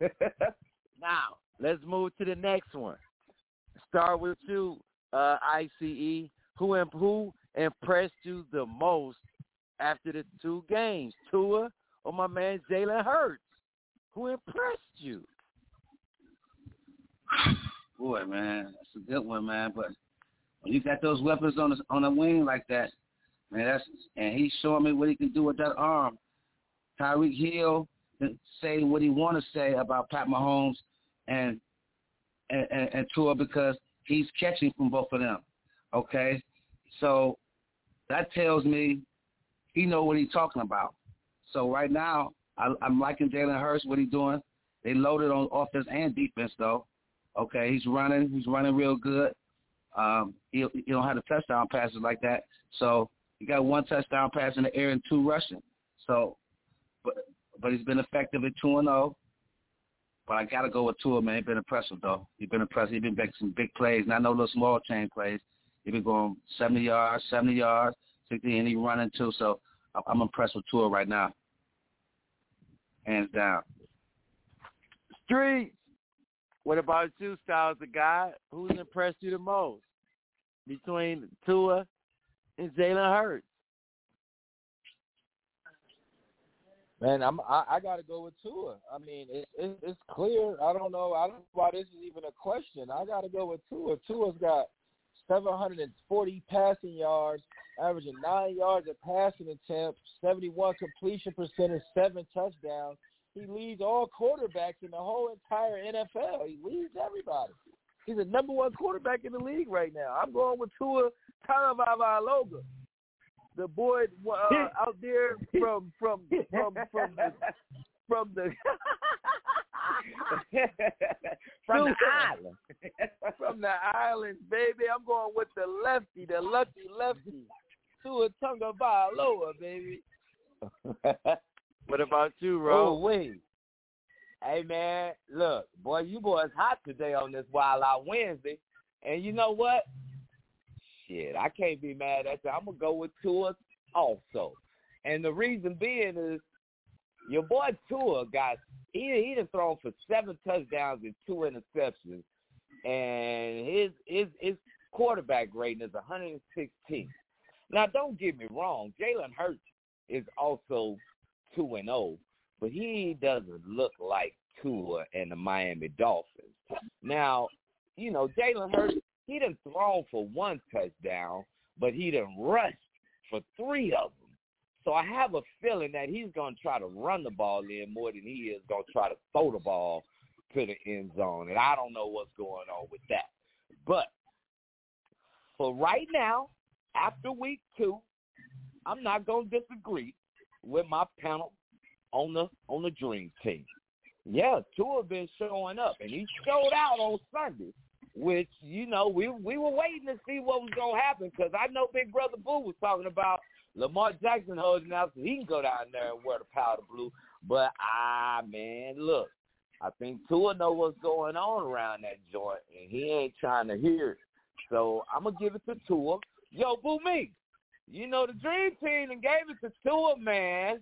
Now, let's move to the next one. Start with you, uh, ICE. Who imp- who impressed you the most after the two games? Tua or my man Jalen Hurts? Who impressed you? Boy, man, that's a good one, man. But when you got those weapons on the on the wing like that, man, that's and he's showing me what he can do with that arm. Tyreek Hill can say what he want to say about Pat Mahomes and and, and Tua because he's catching from both of them. Okay, so that tells me he know what he's talking about. So right now, I, I'm liking Jalen Hurts what he's doing. They loaded on offense and defense though. Okay, he's running. He's running real good. Um, he, he don't have the touchdown passes like that. So he got one touchdown pass in the air and two rushing. So, but but he's been effective at two and zero. But I gotta go with Tua, man. He's been impressive though. He's been impressive. He's been making some big plays, not no little small chain plays. He's been going 70 yards, 70 yards, 60, and he running too. So I'm impressed with Tua right now, hands down. Streets. What about you, Styles the guy? Who's impressed you the most between Tua and Jalen Hurts? Man, I'm I, I got to go with Tua. I mean, it, it, it's clear. I don't know. I don't know why this is even a question. I got to go with Tua. Tua's got 740 passing yards, averaging nine yards a passing attempt, 71 completion percentage, seven touchdowns. He leads all quarterbacks in the whole entire NFL. He leads everybody. He's the number one quarterback in the league right now. I'm going with Tua Tagovailoa, the boy uh, out there from from from from the, from the From the island. from the islands, baby. I'm going with the lefty, the lucky lefty. to a Tua Tagovailoa, baby. What about you, Ro? Oh wait. Hey man, look, boy, you boys hot today on this Wild Out Wednesday. And you know what? Shit, I can't be mad at that. I'm gonna go with Tua also. And the reason being is your boy Tua got he he done thrown for seven touchdowns and two interceptions. And his his his quarterback rating is 116. Now, don't get me wrong. Jalen Hurts is also 2 and 0, but he doesn't look like Tua and the Miami Dolphins. Now, you know, Jalen Hurts, he done thrown for one touchdown, but he done rushed for three of them. So I have a feeling that he's going to try to run the ball in more than he is going to try to throw the ball to the end zone. And I don't know what's going on with that. But for right now, after week two, I'm not going to disagree with my panel on the on the dream team. Yeah, Tua been showing up, and he showed out on Sunday, which you know we we were waiting to see what was gonna happen because I know Big Brother Boo was talking about Lamar Jackson holding out so he can go down there and wear the powder blue. But ah man, look, I think Tua know what's going on around that joint, and he ain't trying to hear it. So I'm gonna give it to Tua. Yo, Boo Me, you know the dream team and gave it to Tua, man.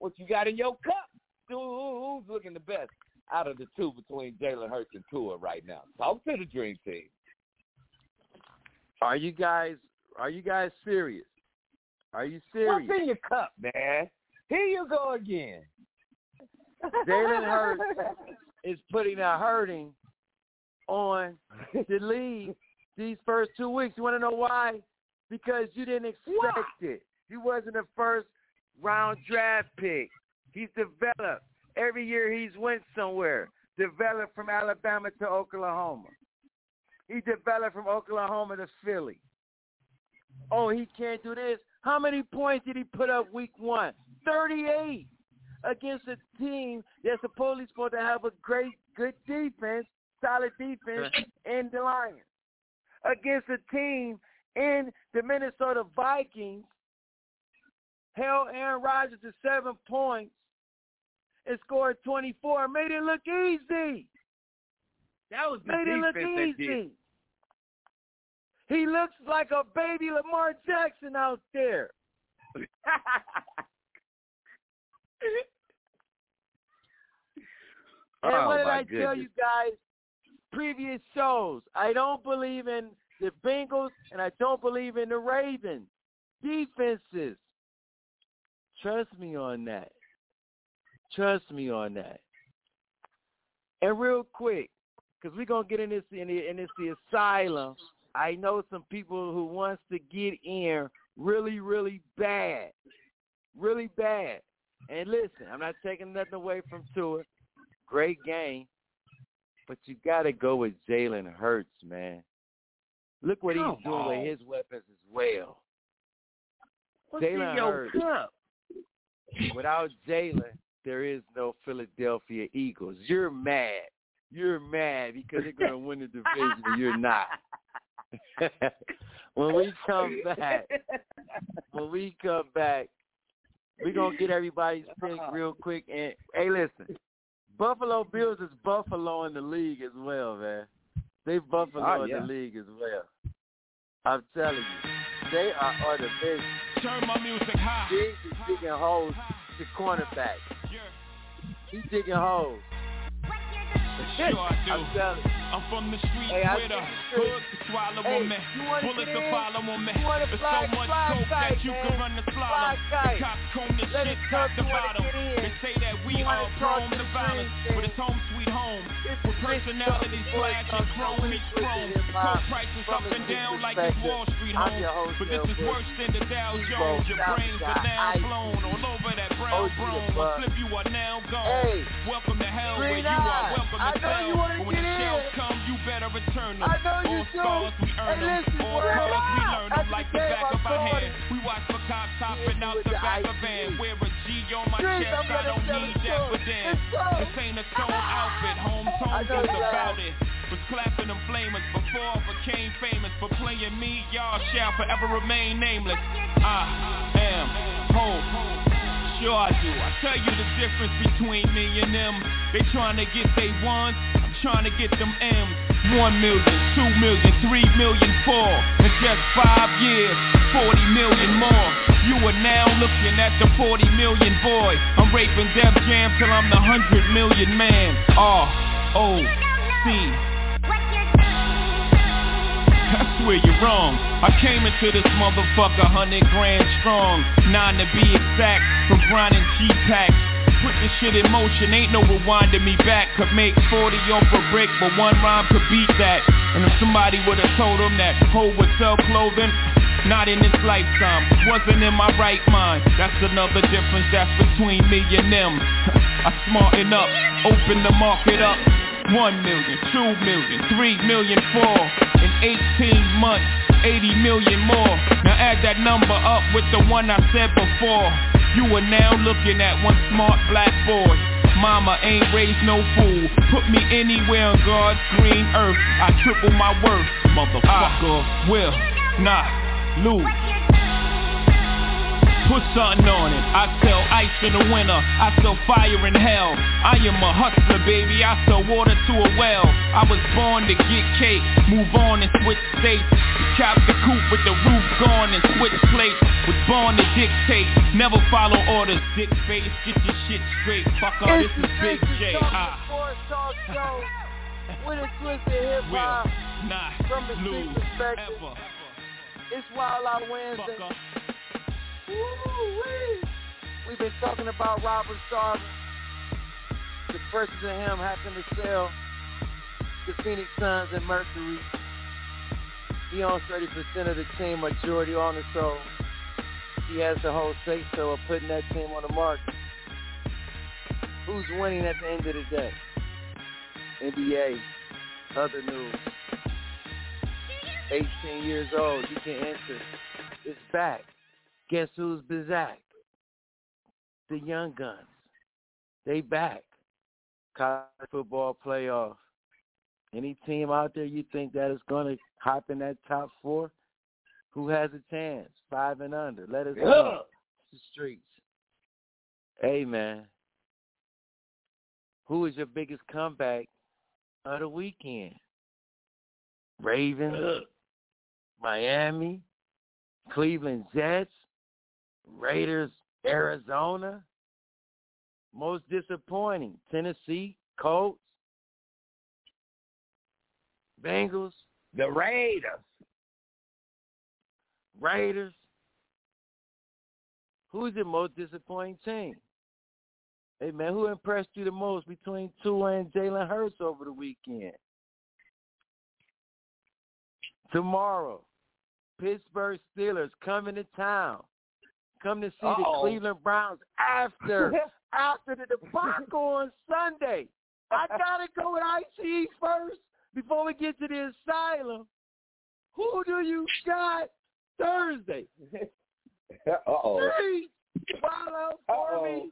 What you got in your cup? Who's looking the best out of the two between Jalen Hurts and Tua right now? Talk to the dream team. Are you guys? Are you guys serious? Are you serious? What's in your cup, man? Here you go again. Jalen Hurts is putting a hurting on the league these first two weeks. You want to know why? Because you didn't expect it. He wasn't a first round draft pick. He's developed. Every year he's went somewhere. Developed from Alabama to Oklahoma. He developed from Oklahoma to Philly. Oh, he can't do this. How many points did he put up week one? 38 against a team that's supposedly supposed to have a great, good defense, solid defense in the Lions. Against a team in the Minnesota Vikings held Aaron Rodgers to seven points and scored 24. Made it look easy. That was Made it look easy. He looks like a baby Lamar Jackson out there. And Oh, what did I tell you guys? Previous shows. I don't believe in the Bengals and I don't believe in the Ravens. Defenses. Trust me on that. Trust me on that. And real quick, because we're gonna get in this in, the, in this the asylum. I know some people who wants to get in really, really bad, really bad. And listen, I'm not taking nothing away from Tua. Great game, but you got to go with Jalen Hurts, man. Look what Come he's doing on. with his weapons as well. Jalen your Hurts. cup? Without Jalen, there is no Philadelphia Eagles. You're mad. You're mad because they're going to win the division and you're not. when we come back, when we come back, we're going to get everybody's pick uh-huh. real quick. And hey, listen, Buffalo Bills is Buffalo in the league as well, man. They Buffalo Oh, in the league as well. I'm telling you, they are on the bench. Turn my music high. Diggs is digging holes to cornerback. He's digging holes. Sure I do. I'm telling you. I'm from the street Hey, with a think it's true. hood to swallow Hey, on me. Bullets to follow on me. There's so much coke that you can run the slalom. The cops comb this Let shit it top to bottom. They say that we are prone to the violence, streets, but it's home sweet home. With personalities talking boys chrome meets chrome. Coke prices up and down like it's Wall Street home. But this is worse than the Dow Jones. Your brains are now blown all over that brown the brown. Slip you are now gone. Welcome to hell where you are welcome to know better return them. I know you All do. scars we earn Hey, them. listen, All boy. cars we learn them like the back of our saw hand. We watch for cops Yeah, hopping out with the back of van. Wear a G on my Streets, chest. I don't need that for them. This ain't a stone outfit. Home know is about it. Was clapping them flamers before I became famous. For playing me, y'all shall forever remain nameless. I am hope. Sure I do. I tell you the difference between me and them. They trying to get they ones, I'm trying to get them M's. One million, two million, three million, four. In just five years, 40 million more. You are now looking at the 40 million boy. I'm raping Def Jam till I'm the 100 million man. R O C I swear you're wrong. I came into this motherfucker hundred grand strong, nine to be exact, from grinding G-packs. Put this shit in motion, ain't no rewinding me back. Could make 40 off a brick, but one rhyme could beat that. And if somebody would've told him that Hov would sell clothing, not in this lifetime, wasn't in my right mind. That's another difference that's between me and them. I smarten up, open the market up. One million, two million, three million, four. In 18 months, 80 million more. Now add that number up with the one I said before. You are now looking at one smart black boy. Mama ain't raised no fool. Put me anywhere on God's green earth. I triple my worth. Motherfucker I will not lose. Put something on it. I sell ice in the winter. I sell fire in hell. I am a hustler, baby. I sell water to a well. I was born to get cake. Move on and switch states. Chop the coupe with the roof gone and switch plates. Was born to dictate. Never follow orders. Dick face. Get your shit straight. Fuck all. This is Big J. Ah. With a twist of hip hop. From the street perspective. ever. It's Wild Out Wednesday. Woo-wee. We've been talking about Robert Sarver. The purchase of him happened to sell the Phoenix Suns and Mercury. He owns 30% of the team, majority owner, so he has the whole say so of putting that team on the market. Who's winning at the end of the day? NBA, other news. 18 years old, you can enter. It's back. Guess who's back? The Young Guns. They back. College football playoff. Any team out there you think that is going to hop in that top four? Who has a chance? Five and under. Let us know. The streets. Hey man. Who is your biggest comeback of the weekend? Ravens, Miami, Cleveland Jets, Raiders, Arizona. Most disappointing, Tennessee, Colts, Bengals, The Raiders. Raiders. Who's the most disappointing team? Hey man, who impressed you the most between Tua and Jalen Hurts over the weekend? Tomorrow, Pittsburgh Steelers coming to town. Come to see the Uh-oh. Cleveland Browns after after the debacle on Sunday. I gotta go with ICE first before we get to the asylum. Who do you got Thursday? Uh-oh. Three. Follow for me.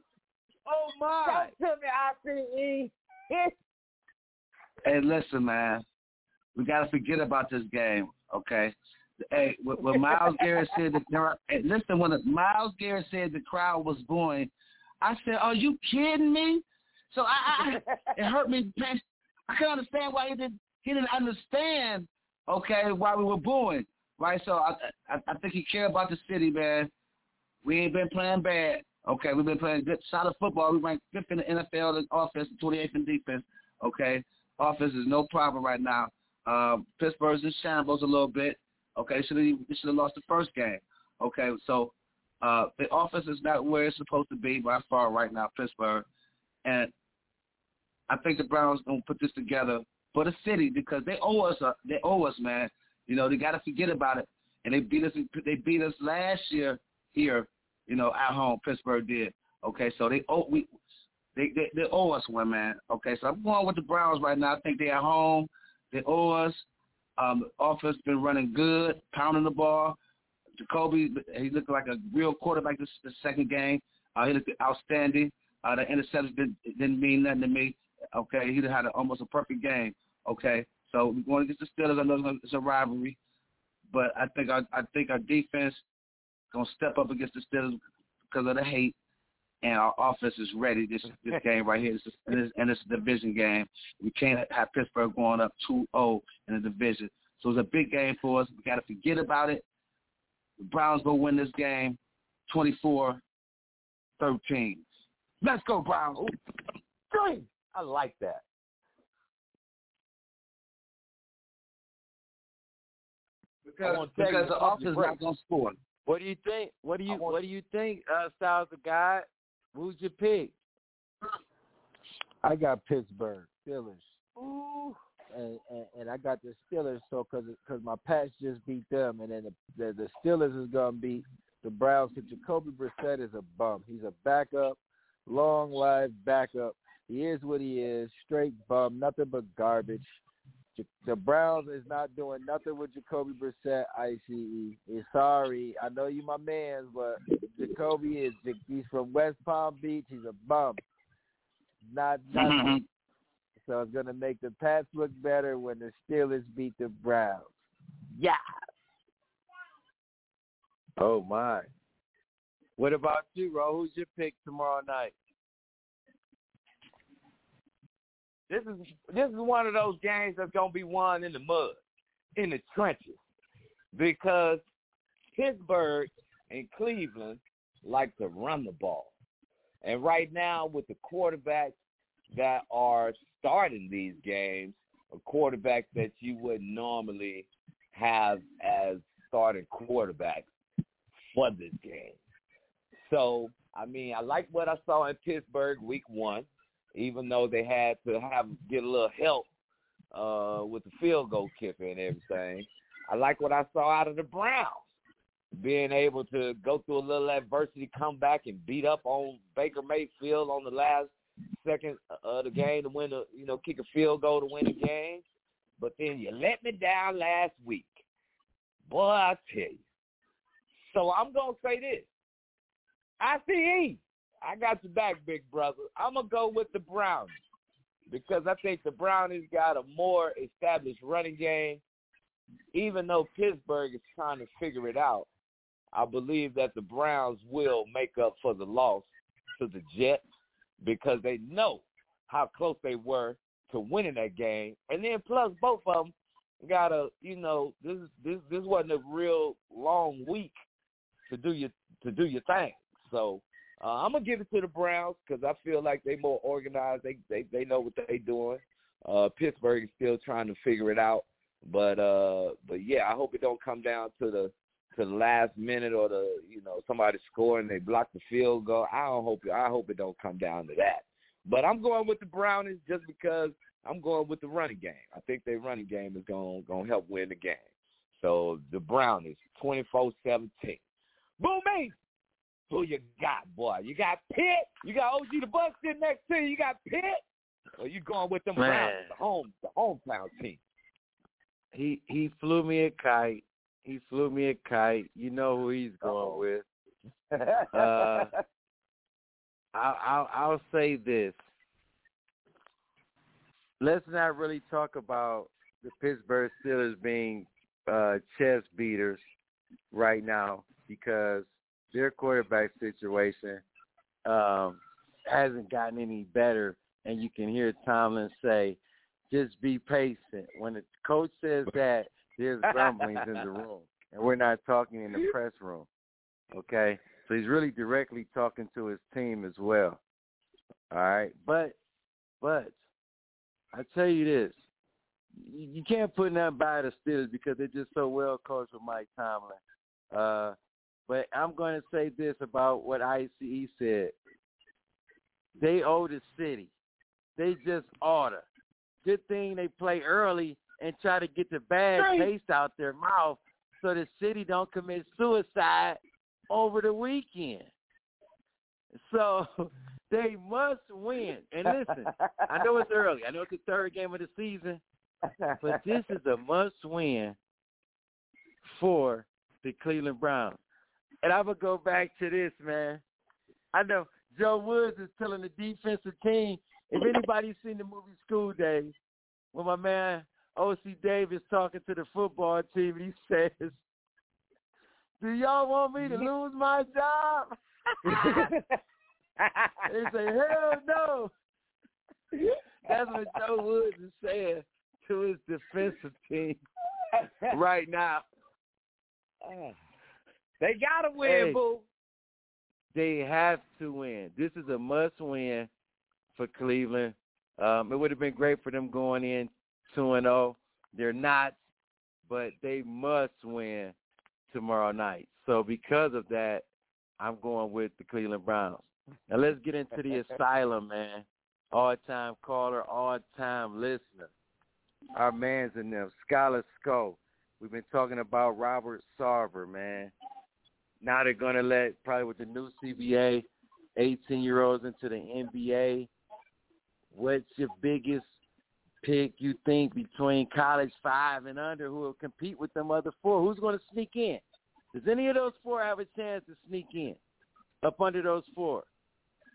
Oh my. Talk to me, ICE. Hey, listen, man. We gotta forget about this game, okay? Hey, when, Myles Garrett said hey, listen, when Myles Garrett said the crowd was booing, I said, "Are you kidding me?" So I, I it hurt me. I can't understand why he didn't. He didn't understand, okay, why we were booing, right? So I, I, I think he cared about the city, man. We ain't been playing bad, okay? We've been playing good, solid football. We ranked fifth in the NFL in offense, and 28th in defense, okay? Offense is no problem right now. Um, Pittsburgh's in shambles a little bit. Okay, should have should have lost the first game. Okay, so uh, the offense is not where it's supposed to be by far right now, Pittsburgh, and I think the Browns gonna put this together for the city because they owe us. A, they owe us, man. You know they got to forget about it, and they beat us. They beat us last year here. You know at home, Pittsburgh did. Okay, so they owe we. They, they they owe us one, man. Okay, so I'm going with the Browns right now. I think they're at home. They owe us. Um, offense been running good, pounding the ball. Jacoby, he looked like a real quarterback this, this second game. Uh, he looked outstanding. Uh, the interceptions didn't, didn't mean nothing to me. Okay, he had a, almost a perfect game. Okay, so we're going against the Steelers. I know it's a rivalry, but I think our I think our defense gonna step up against the Steelers because of the hate, and our offense is ready. This this game right here, this is, and, it's, and it's a division game. We can't have Pittsburgh going up 2-0 in the division. So it's a big game for us. We got to forget about it. The Browns will win this game 24-13. Let's go, Browns. Three. I like that. because, because the offense is not gonna score. What do you think? What do you What do you think? Uh, Styles of God. Who's your pick? I got Pittsburgh Steelers. Ooh. And, and and I got the Steelers so because because my Pats just beat them, and then the, the the Steelers is gonna beat the Browns. Jacoby Brissett is a bum. He's a backup, long live backup. He is what he is, straight bum, nothing but garbage. The Browns is not doing nothing with Jacoby Brissett. ICE. Sorry, I know you my man, but Jacoby is he's from West Palm Beach. He's a bum. Not nothing. so it's gonna make the Pats look better when the Steelers beat the Browns. Yeah. Oh my. What about you, Ro? Who's your pick tomorrow night? This is this is one of those games that's gonna be won in the mud, in the trenches, because Pittsburgh and Cleveland like to run the ball, and right now with the quarterbacks that are starting these games, a quarterback that you would normally have as starting quarterback for this game. So, I mean, I like what I saw in Pittsburgh week one, even though they had to have get a little help uh, with the field goal kicker and everything. I like what I saw out of the Browns, being able to go through a little adversity, come back and beat up on Baker Mayfield on the last second of the game to win the, you know, kick a field goal to win the game. But then you let me down last week. Boy, I tell you. So I'm going to say this. ICE, I got your back, big brother. I'm going to go with the Brownies because I think the Brownies got a more established running game. Even though Pittsburgh is trying to figure it out, I believe that the Browns will make up for the loss to the Jets because they know how close they were to winning that game. And then plus both of them got a, you know, this this this wasn't a real long week to do your to do your thing. So uh, I'm gonna give it to the Browns because I feel like they more organized. They they they know what they're doing. Uh, Pittsburgh is still trying to figure it out, but uh, but yeah, I hope it don't come down to the to the last minute or the you know somebody scoring they block the field goal. I don't hope I hope it don't come down to that. But I'm going with the Brownies just because I'm going with the running game. I think their running game is going going to help win the game. So the Brownies, 24-17. Boom, who you got, boy? You got Pitt? You got OG the Buck sitting next to you. You got Pitt? Or you going with them Browns, the home, the hometown team? He he flew me a kite. He flew me a kite. You know who he's going with. uh, I'll, I'll I'll say this. Let's not really talk about the Pittsburgh Steelers being uh, chest beaters right now because their quarterback situation um, hasn't gotten any better, and you can hear Tomlin say, "Just be patient." When the coach says that, there's rumblings in the room, and we're not talking in the press room. Okay, so he's really directly talking to his team as well. All right, but but I tell you this, you can't put nothing by the Steelers because they're just so well coached with Mike Tomlin. Uh, but I'm going to say this about what ICE said. They owe the city. They just order. Good thing they play early and try to get the bad taste out their mouth so the city don't commit suicide over the weekend. So they must win. And listen, I know it's early. I know it's the third game of the season, but this is a must win for the Cleveland Browns. And I'm gonna go back to this, man. I know Joe Woods is telling the defensive team. If anybody's seen the movie School Daze, when my man Ossie Davis talking to the football team, he says, "Do y'all want me to lose my job?" they say, "Hell no." That's what Joe Woods is saying to his defensive team right now. They gotta win, hey, boo. They have to win. This is a must win for Cleveland. Um, it would have been great for them going in two and zero. Oh. They're not, but they must win tomorrow night. So because of that, I'm going with the Cleveland Browns. Now let's get into the asylum, man. All time caller, all time listener. Our man's in them, Scholar Skull. We've been talking about Robert Sarver, man. Now they're gonna let probably with the new CBA, 18 year olds into the NBA. What's your biggest pick you think between college five and under who will compete with them other four? Who's going to sneak in? Does any of those four have a chance to sneak in up under those four?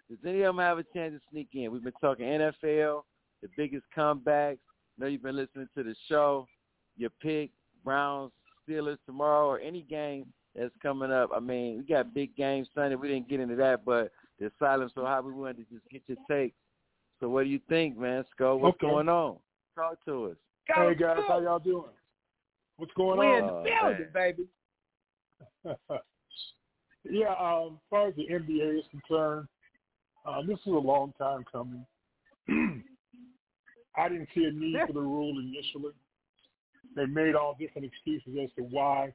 Does any of them have a chance to sneak in? We've been talking NFL, the biggest comebacks. I know you've been listening to the show. Your pick, Browns, Steelers tomorrow, or any game that's coming up. I mean, we got big games Sunday. We didn't get into that, but the silence so high, we wanted to just get your take. So what do you think, man? Skull, what's okay. going on? Talk to us. Hey guys, how y'all doing? What's going we on? in the building, baby. yeah, um, as far as the NBA is concerned, uh, this is a long time coming. I didn't see a need for the rule initially. They made all different excuses as to why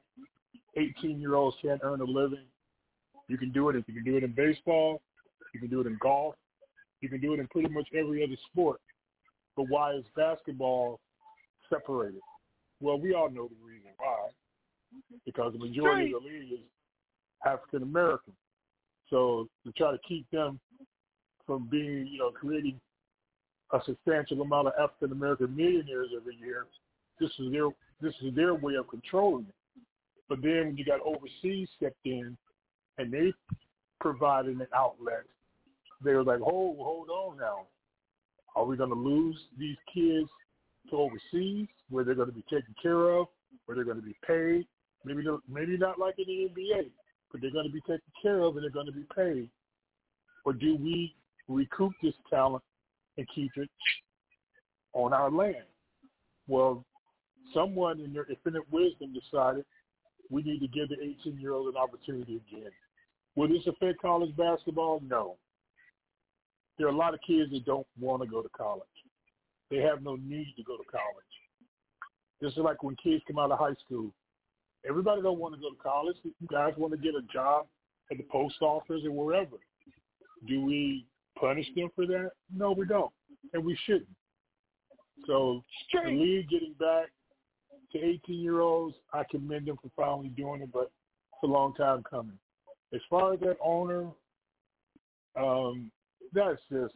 18-year-olds can't earn a living. You can do it if you can do it in baseball, you can do it in golf, you can do it in pretty much every other sport. But why is basketball separated? Well, we all know the reason why. Because the majority of the league is African American. So to try to keep them from being, you know, creating a substantial amount of African American millionaires every year, this is their this is their way of controlling it. But then when you got overseas stepped in and they provided an outlet, they were like, hold, hold on now. Are we going to lose these kids to overseas where they're going to be taken care of, where they're going to be paid? Maybe maybe not like in the NBA, but they're going to be taken care of and they're going to be paid. Or do we recoup this talent and keep it on our land? Well, someone in their infinite wisdom decided we need to give the 18-year-old an opportunity again. Will this affect college basketball? No. There are a lot of kids that don't want to go to college. They have no need to go to college. This is like when kids come out of high school. Everybody don't want to go to college. You guys want to get a job at the post office or wherever. Do we punish them for that? No, we don't, and we shouldn't. So the league getting back to 18-year-olds, I commend them for finally doing it, but it's a long time coming. As far as that owner, um, that's just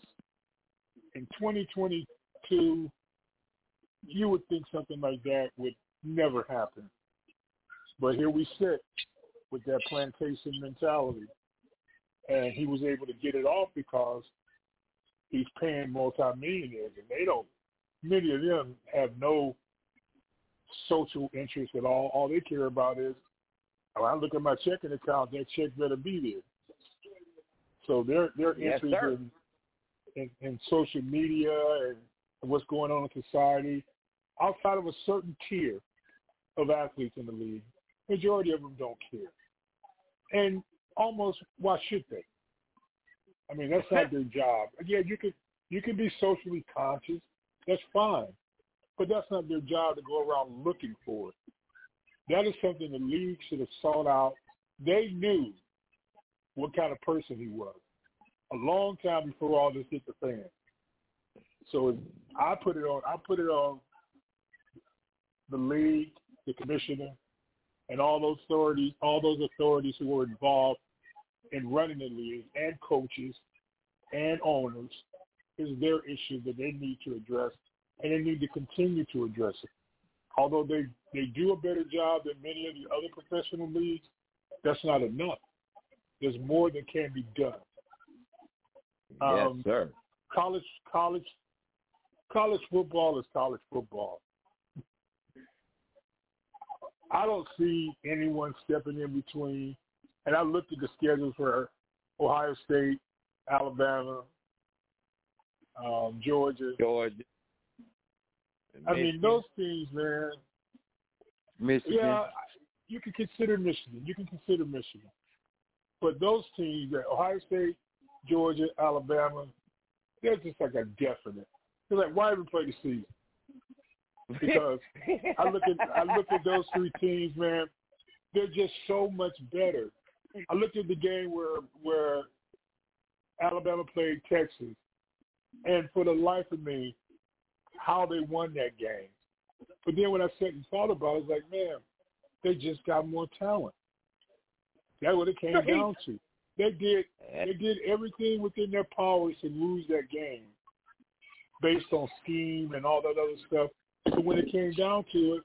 in 2022, you would think something like that would never happen. But here we sit with that plantation mentality. And he was able to get it off because he's paying multimillionaires and they don't many of them have no social interest at all. All they care about is when I look at my checking account, that check better be there. So their their Yes, interest sir. in, in in social media and what's going on in society, outside of a certain tier of athletes in the league, majority of them don't care. And almost why should they? I mean, that's not their job. Yeah, you could you can be socially conscious. That's fine, but that's not their job to go around looking for it. That is something the league should have sought out. They knew what kind of person he was a long time before all this hit the fan. So I put it on. I put it on the league, the commissioner, and all those authorities, all those authorities who were involved in running the league, and coaches, and owners, is their issue that they need to address, and they need to continue to address it. Although they they do a better job than many of the other professional leagues, that's not enough. There's more that can be done. Um, yes, sir. college college college football is college football. I don't see anyone stepping in between. And I looked at the schedules for Ohio State, Alabama, um, Georgia. Georgia. I mean, those teams, man. Michigan. Yeah, you can consider Michigan. You can consider Michigan. But those teams, that Ohio State, Georgia, Alabama, they're just like a definite. They're like, why even play the season? because I look at I look at those three teams, man. They're just so much better. I looked at the game where where Alabama played Texas, and for the life of me, how they won that game. But then when I sat and thought about it, I was like, man, they just got more talent. That's what it came down to. They did they did everything within their powers to lose that game based on scheme and all that other stuff. So when it came down to it,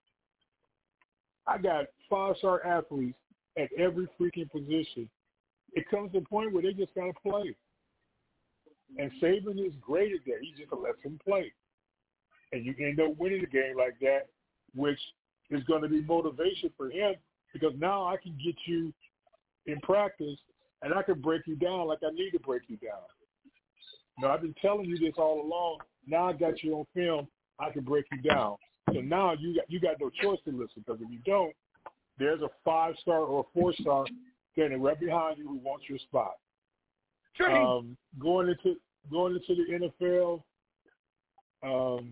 I got five star athletes at every freaking position. It comes to a point where they just gotta play. And Saban is great at that. He just lets them play. And you end up winning a game like that, which is going to be motivation for him because now I can get you in practice and I can break you down like I need to break you down. Now I've been telling you this all along. Now I got you on film. I can break you down. So now you got you got no choice to listen because if you don't, there's a five star or a four star standing right behind you who wants your spot. Um, going into going into the NFL, um,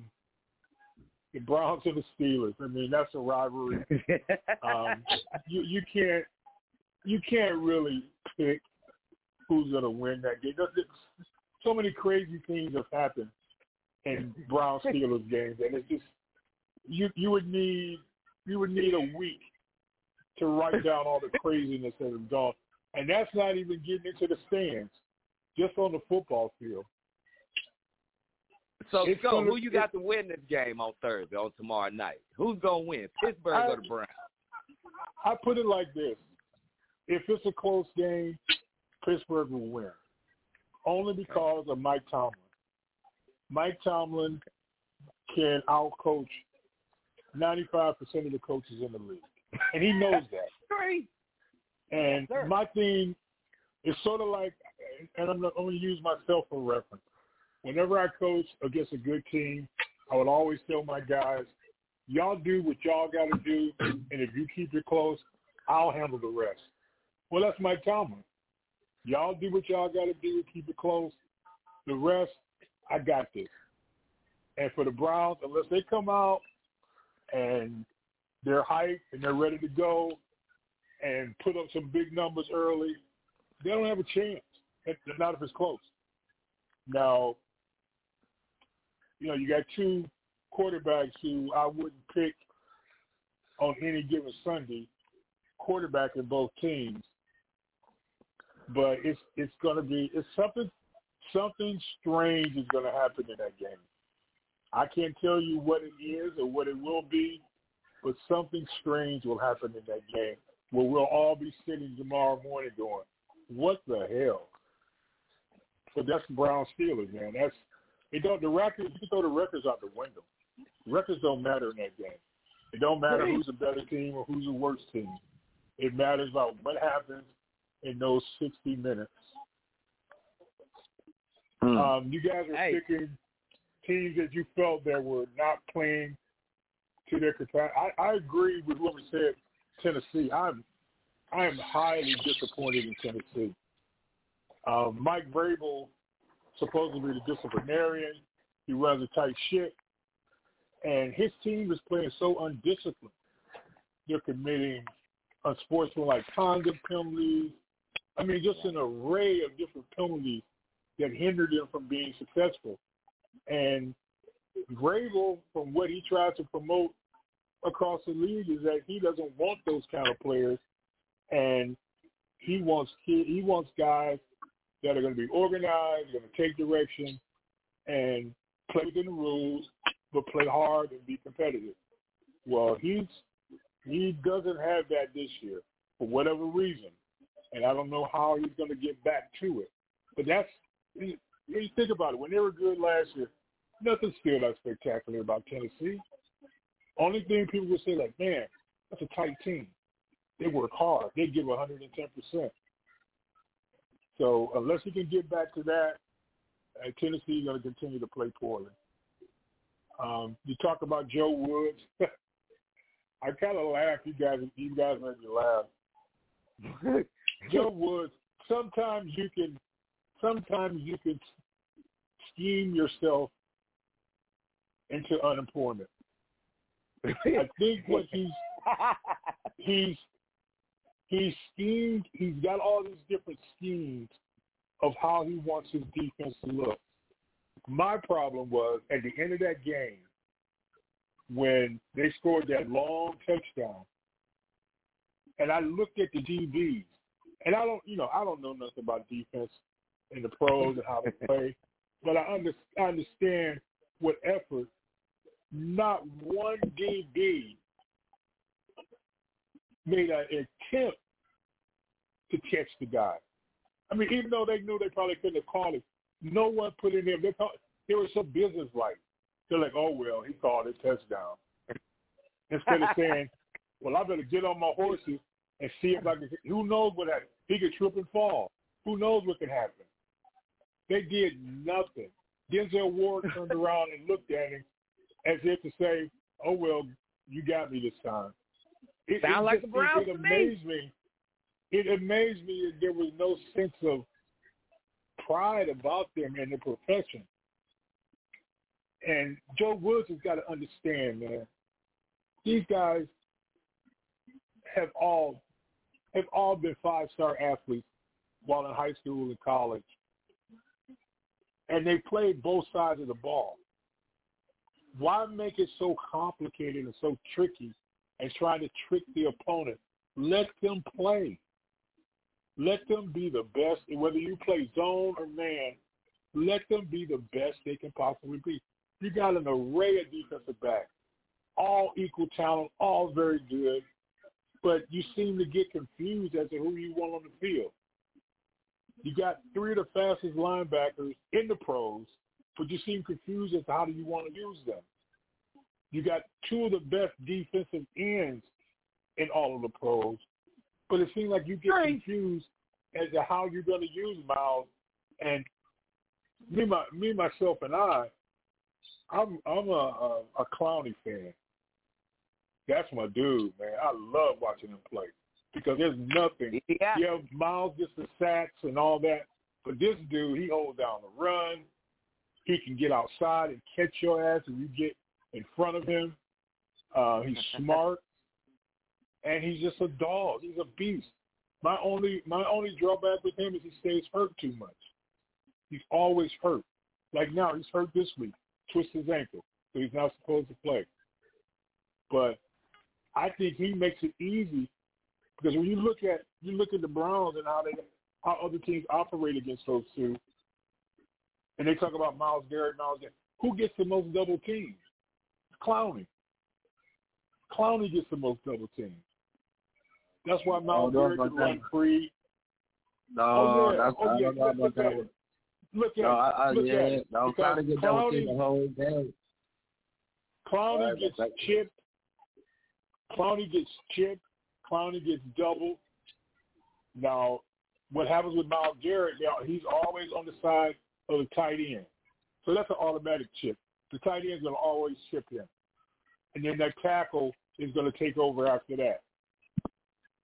the Browns and the Steelers. I mean, that's a rivalry. um, you you can't you can't really pick who's going to win that game. So many crazy things have happened in Brown Steelers games, and it's just you you would need you would need a week to write down all the craziness that has gone, and that's not even getting into the stands, just on the football field. So, It's go. gonna- Who you got to win this game on Thursday, on tomorrow night? Who's gonna win, Pittsburgh I- or the Browns? I put it like this: if it's a close game, Pittsburgh will win, only because of Mike Tomlin. Mike Tomlin can outcoach 95% of the coaches in the league, and he knows that. And Yes, my thing is sort of like, and I'm, I'm going to use myself for reference. Whenever I coach against a good team, I would always tell my guys, y'all do what y'all got to do, and if you keep it close, I'll handle the rest. Well, that's Mike Tomlin. Y'all do what y'all got to do, keep it close. The rest, I got this. And for the Browns, unless they come out and they're hyped and they're ready to go and put up some big numbers early, they don't have a chance. Not if it's close. Now, you know, you got two quarterbacks who I wouldn't pick on any given Sunday, quarterback in both teams. But it's it's gonna be it's something something strange is gonna happen in that game. I can't tell you what it is or what it will be, but something strange will happen in that game where we'll all be sitting tomorrow morning going, What the hell? But that's the Brown Steelers, man. That's it don't the records you can throw the records out the window. Records don't matter in that game. It don't matter who's a better team or who's a worse team. It matters about what happens in those sixty minutes. Um, you guys are Hey. picking teams that you felt that were not playing to their capacity. I, I agree with what we said. Tennessee. I'm I am highly disappointed in Tennessee. Um, Mike Vrabel, supposedly the disciplinarian, he runs a tight ship, and his team is playing so undisciplined. They're committing unsportsmanlike conduct penalties. I mean, just an array of different penalties that hinder them from being successful. And Vrabel, from what he tries to promote across the league, is that he doesn't want those kind of players, and he wants he wants guys that are going to be organized, going to take direction, and play within the rules, but play hard and be competitive. Well, he's he doesn't have that this year for whatever reason, and I don't know how he's going to get back to it. But that's when you think about it. When they were good last year, nothing still that spectacular about Tennessee. Only thing people would say, like, man, that's a tight team. They work hard. They give 110%. So unless he can get back to that, uh, Tennessee is going to continue to play poorly. Um, you talk about Joe Woods. I kind of laugh. You guys, you guys made me laugh. Joe Woods. Sometimes you can, sometimes you can scheme yourself into unemployment. I think what he's he's he's schemed. He's got all these different schemes of how he wants his defense to look. My problem was at the end of that game when they scored that long touchdown, and I looked at the DBs, and I don't, you know, I don't know nothing about defense and the pros and how they play, but I, under, I understand what effort. Not one DB made an attempt to catch the guy. I mean, even though they knew they probably couldn't have called it, no one put in there. They, thought, they were so business-like. They're like, oh, well, he called it touchdown. Instead of saying, well, I better get on my horses and see if I can. Who knows what happened? He could trip and fall. Who knows what could happen? They did nothing. Denzel Ward turned around and looked at him as if to say, "Oh well, you got me this time." It, Sound it like just, the Browns it, it to me. amazed me. It amazed me that there was no sense of pride about them and their profession. And Joe Woods has got to understand, man. These guys have all have all been five star athletes while in high school and college. And they played both sides of the ball. Why make it so complicated and so tricky and trying to trick the opponent? Let them play. Let them be the best. Whether you play zone or man, let them be the best they can possibly be. You got an array of defensive backs, all equal talent, all very good, but you seem to get confused as to who you want on the field. You got three of the fastest linebackers in the pros, but you seem confused as to how do you want to use them. You got two of the best defensive ends in all of the pros, but it seems like you get confused as to how you're going to use Myles. And me, my, me, myself, and I, I'm I'm a, a, a Clowney fan. That's my dude, man. I love watching him play because there's nothing. Yeah. yeah, Myles gets the sacks and all that, but this dude, he holds down the run. He can get outside and catch your ass if you get in front of him. Uh, he's smart, and he's just a dog. He's a beast. My only my only drawback with him is he stays hurt too much. He's always hurt. Like now, he's hurt this week, twist his ankle, so he's not supposed to play. But I think he makes it easy because when you look at you look at the Browns and how they how other teams operate against those two, and they talk about Myles Garrett, Myles Garrett. Who gets the most double teams? Clowney. Clowney gets the most double teams. That's why oh, Myles Oh, Garrett can run free. No, oh yeah, that's oh yeah. Know Look, about look at Look at No. I, I, Look yeah, at no, I'm trying to get double team Clowney- the whole game. Clowney Alright, gets but chipped. Clowney gets chipped. Clowney gets doubled. Now, what happens with Myles Garrett? Now he's always on the side of the tight end, so that's an automatic chip. The tight end's going to always chip him, and then that tackle is going to take over after that.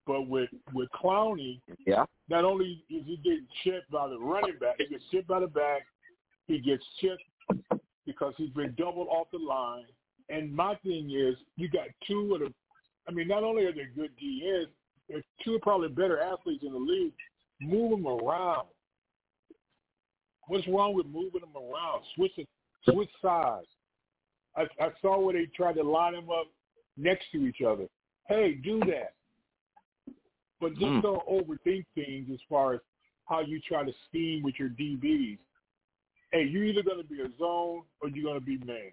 But with with Clowney, Yeah. not only is he getting chipped by the running back, he gets chipped by the back. He gets chipped because he's been doubled off the line. And my thing is, you got two of the. I mean, not only are they good DNs, they're two probably better athletes in the league. Move them around. What's wrong with moving them around? Switch it, switch sides. I, I saw where they tried to line them up next to each other. Hey, do that. But just Mm. don't overthink things as far as how you try to scheme with your DBs. Hey, you're either going to be a zone or you're going to be man.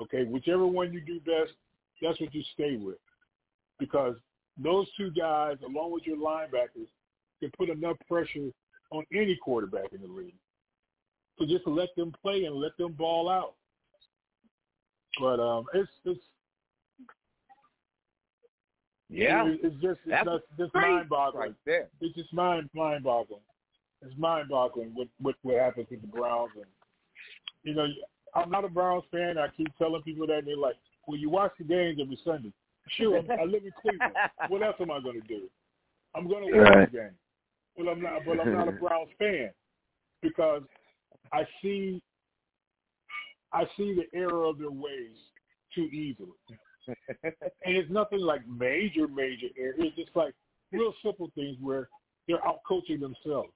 Okay, whichever one you do best, that's what you stay with. Because those two guys, along with your linebackers, can put enough pressure on any quarterback in the league. So just let them play and let them ball out. But um, it's it's Yeah. it- it's just it's That's not, just mind boggling. right there. It's just mind mind boggling. It's mind boggling what, what what happens with the Browns and you know I'm not a Browns fan. I keep telling people that and they're like, "Well, you watch the games every Sunday." Sure, I'm, live in Cleveland. What else am I going to do? I'm going to watch Right. the game. But I'm not. But I'm not a Browns fan because I see I see the error of their ways too easily. and it's nothing like major, major errors. It's just like real simple things where they're out coaching themselves.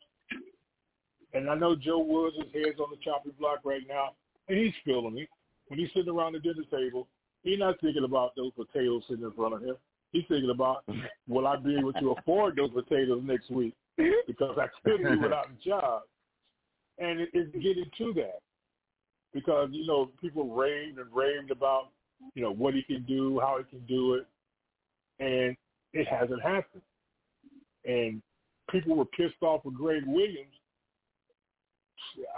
And I know Joe Woods' head's on the chopping block right now, and he's feeling it. When he's sitting around the dinner table, he's not thinking about those potatoes sitting in front of him. He's thinking about, will I be able to afford those potatoes next week? Because I couldn't be without a job. And it, it's getting to that. Because, you know, people raved and raved about, you know, what he can do, how he can do it. And it hasn't happened. And people were pissed off with Gregg Williams.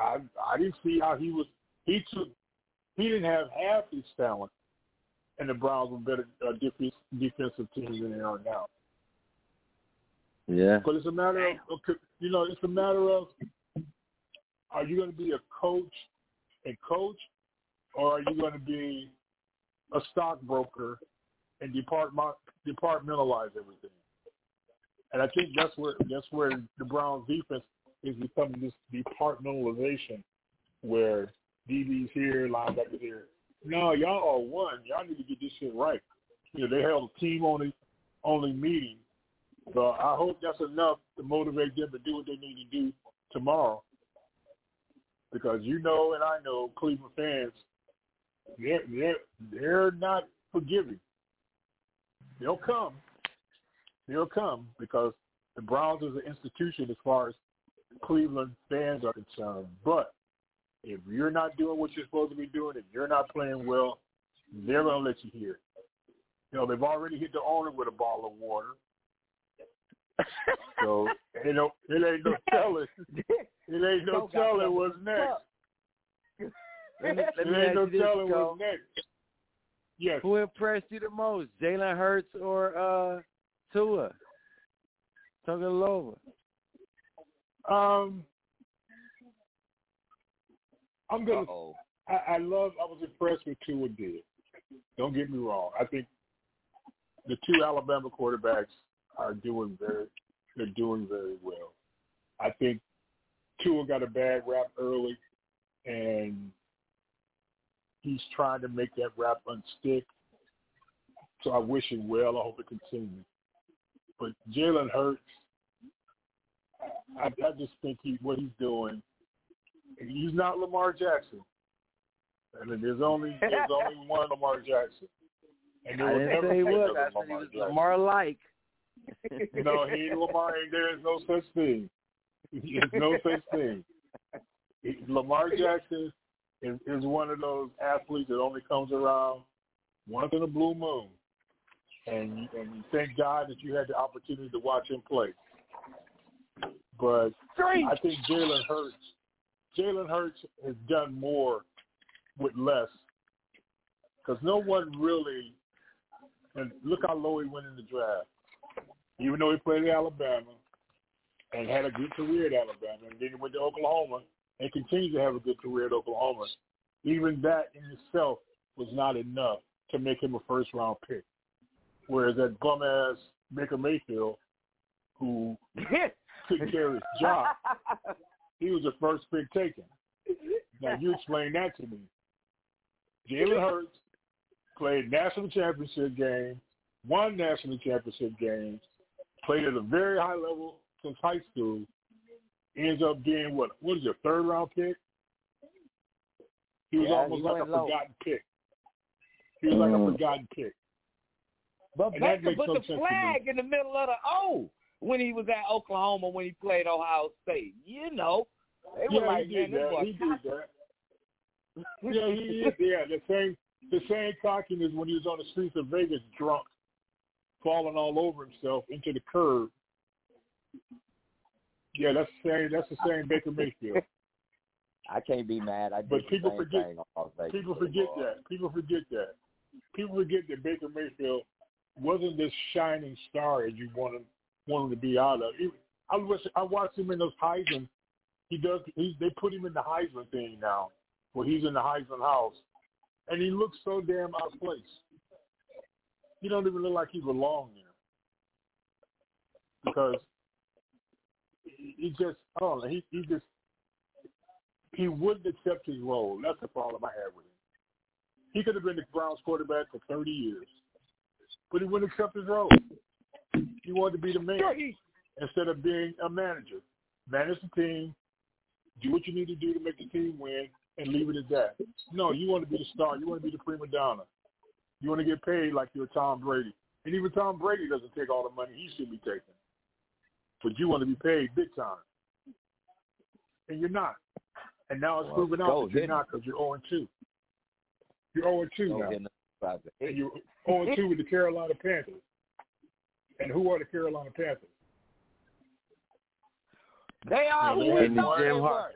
I I didn't see how he was. He took. He didn't have half his talent, and the Browns were better uh, defense, defensive team than they are now. Yeah. But it's a matter of, you know, it's a matter of, are you going to be a coach and coach, or are you going to be a stockbroker and department departmentalize everything? And I think that's where that's where the Browns defense is becoming this departmentalization where DB's here, linebackers here. No, y'all are one. Y'all need to get this shit right. You know, they held a team only only meeting. So I hope that's enough to motivate them to do what they need to do tomorrow. Because you know and I know Cleveland fans they're they're they're not forgiving. They'll come. They'll come because the Browns is an institution as far as Cleveland fans are concerned. But if you're not doing what you're supposed to be doing, if you're not playing well, they're going to let you hear it. You know, they've already hit the owner with a ball of water. so you know, it ain't no telling. It ain't no telling what's next. Let me, let it ain't no telling what's next. Yes. Who impressed you the most, Jalen Hurts or uh Tua? Tagovailoa. Um, I'm gonna. Uh-oh. I, I love. I was impressed with Tua did. Don't get me wrong. I think the two Alabama quarterbacks are doing very. They're doing very well. I think Tua got a bad rap early, and he's trying to make that rap unstick. So I wish him well. I hope it continues. But Jalen Hurts, I, I just think he what he's doing. He's not Lamar Jackson. Mean, there's only there's only one Lamar Jackson, and there I didn't never say he was. I said he Lamar was. Lamar like. No, he Lamar. There is no such thing. There's no such thing. Lamar Jackson is, is one of those athletes that only comes around once in a blue moon, and and you thank God that you had the opportunity to watch him play. But I think Jalen Hurts, Jalen Hurts has done more with less, because no one really. And look how low he went in the draft even though he played at Alabama and had a good career at Alabama, and then he went to Oklahoma and continues to have a good career at Oklahoma, even that in itself was not enough to make him a first round pick. Whereas that bum ass Baker Mayfield, who couldn't carry his job, he was the first pick taken. Now you explain that to me. Jalen Hurts played national championship game, won national championship games, played at a very high level since high school, ends up being what? What is your third round pick? He was Yeah, almost like a low. forgotten pick. He was like a mm. forgotten pick. But And that Baker makes put the sense to me. flag in the middle of the O when he was at Oklahoma when he played Ohio State. You know, they were yeah, like, he did that. He did that. yeah, he is. Yeah, the same the same cockiness when he was on the streets of Vegas drunk, falling all over himself into the curb. Yeah, that's the same. That's the same Baker Mayfield. I can't be mad. I did But people forget- thing on Las Vegas People forget that. People forget that. People forget that Baker Mayfield wasn't this shining star as you want him, want him to be out of. He, I was I watched him in those Heisman. He does. He, they put him in the Heisman thing now, where he's in the Heisman house, and he looks so damn out of place. He don't even look like he belongs there because he, he just I don't know. He he just he wouldn't accept his role. That's the problem I have with him. He could have been the Browns quarterback for 30 years, but he wouldn't accept his role. He wanted to be the man instead of being a manager. Manage the team, do what you need to do to make the team win, and leave it at that. No, you want to be the star. You want to be the prima donna. You want to get paid like you're Tom Brady. And even Tom Brady doesn't take all the money he should be taking. But you want to be paid big time. And you're not. And now it's Well, proven out that you're didn't because you're 0 2. You're 0 2 now. get about the- And you're 0 2 with the Carolina Panthers. And who are the Carolina Panthers? They are Yeah, who they we thought Jim they Har-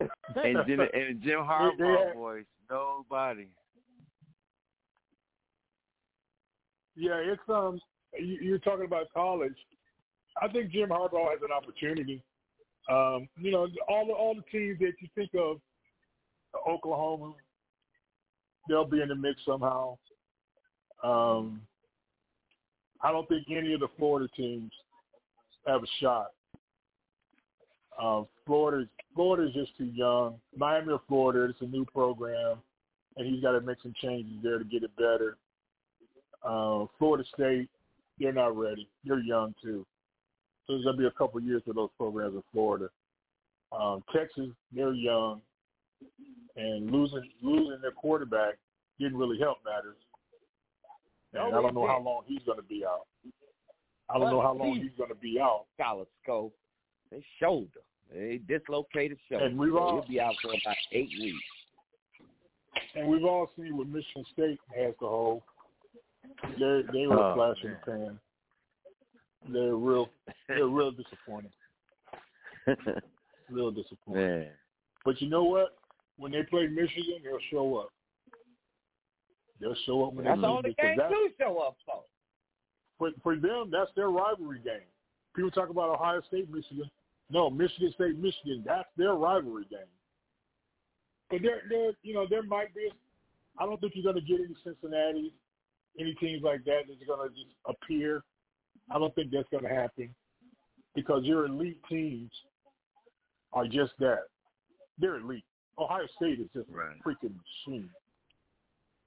were. and Jim and Jim Harbaugh had- boys, nobody. Yeah, it's um. You, you're talking about college. I think Jim Harbaugh has an opportunity. Um, you know, all the all the teams that you think of, Oklahoma, they'll be in the mix somehow. Um, I don't think any of the Florida teams have a shot. Um, Florida, Florida is just too young. Miami or Florida, it's a new program, and he's got to make some changes there to get it better. Uh, Florida State, they're not ready. They're young too. So there's gonna be a couple years for those programs in Florida. Um, Texas, they're young, and losing losing their quarterback didn't really help matters. And I don't know how long he's gonna be out. I don't know how long he's gonna be out. Scholar scope. They shoulder. They dislocated shoulder. And we've all- He'll be out for about eight weeks. And we've all seen what Michigan State has to hold. They they were a Oh, flash in the pan. They're real they're real disappointing. Real disappointing. Man. But you know what? When they play Michigan, they'll show up. They'll show up when That's they all play the because game that's, do show up for. for for them, that's their rivalry game. People talk about Ohio State, Michigan. No, Michigan State, Michigan. That's their rivalry game. But there, there, you know, there might be. I don't think you're going to get any Cincinnati, any teams like that that's going to just appear. I don't think that's going to happen because your elite teams are just that. They're elite. Ohio State is just Right. a freaking machine.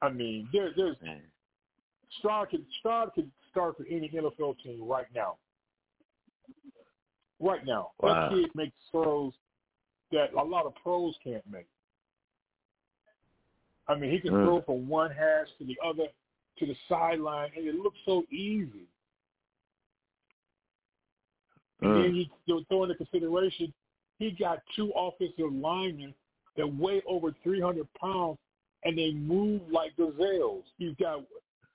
I mean, there, there's Man. Stroud can Stroud can start for any NFL team right now. Right now, Wow. that kid makes throws that a lot of pros can't make. I mean, he can Mm. throw from one hash to the other to the sideline, and it looks so easy. And Mm. then you you throw into consideration, he got two offensive linemen that weigh over 300 pounds, and they move like gazelles. He's got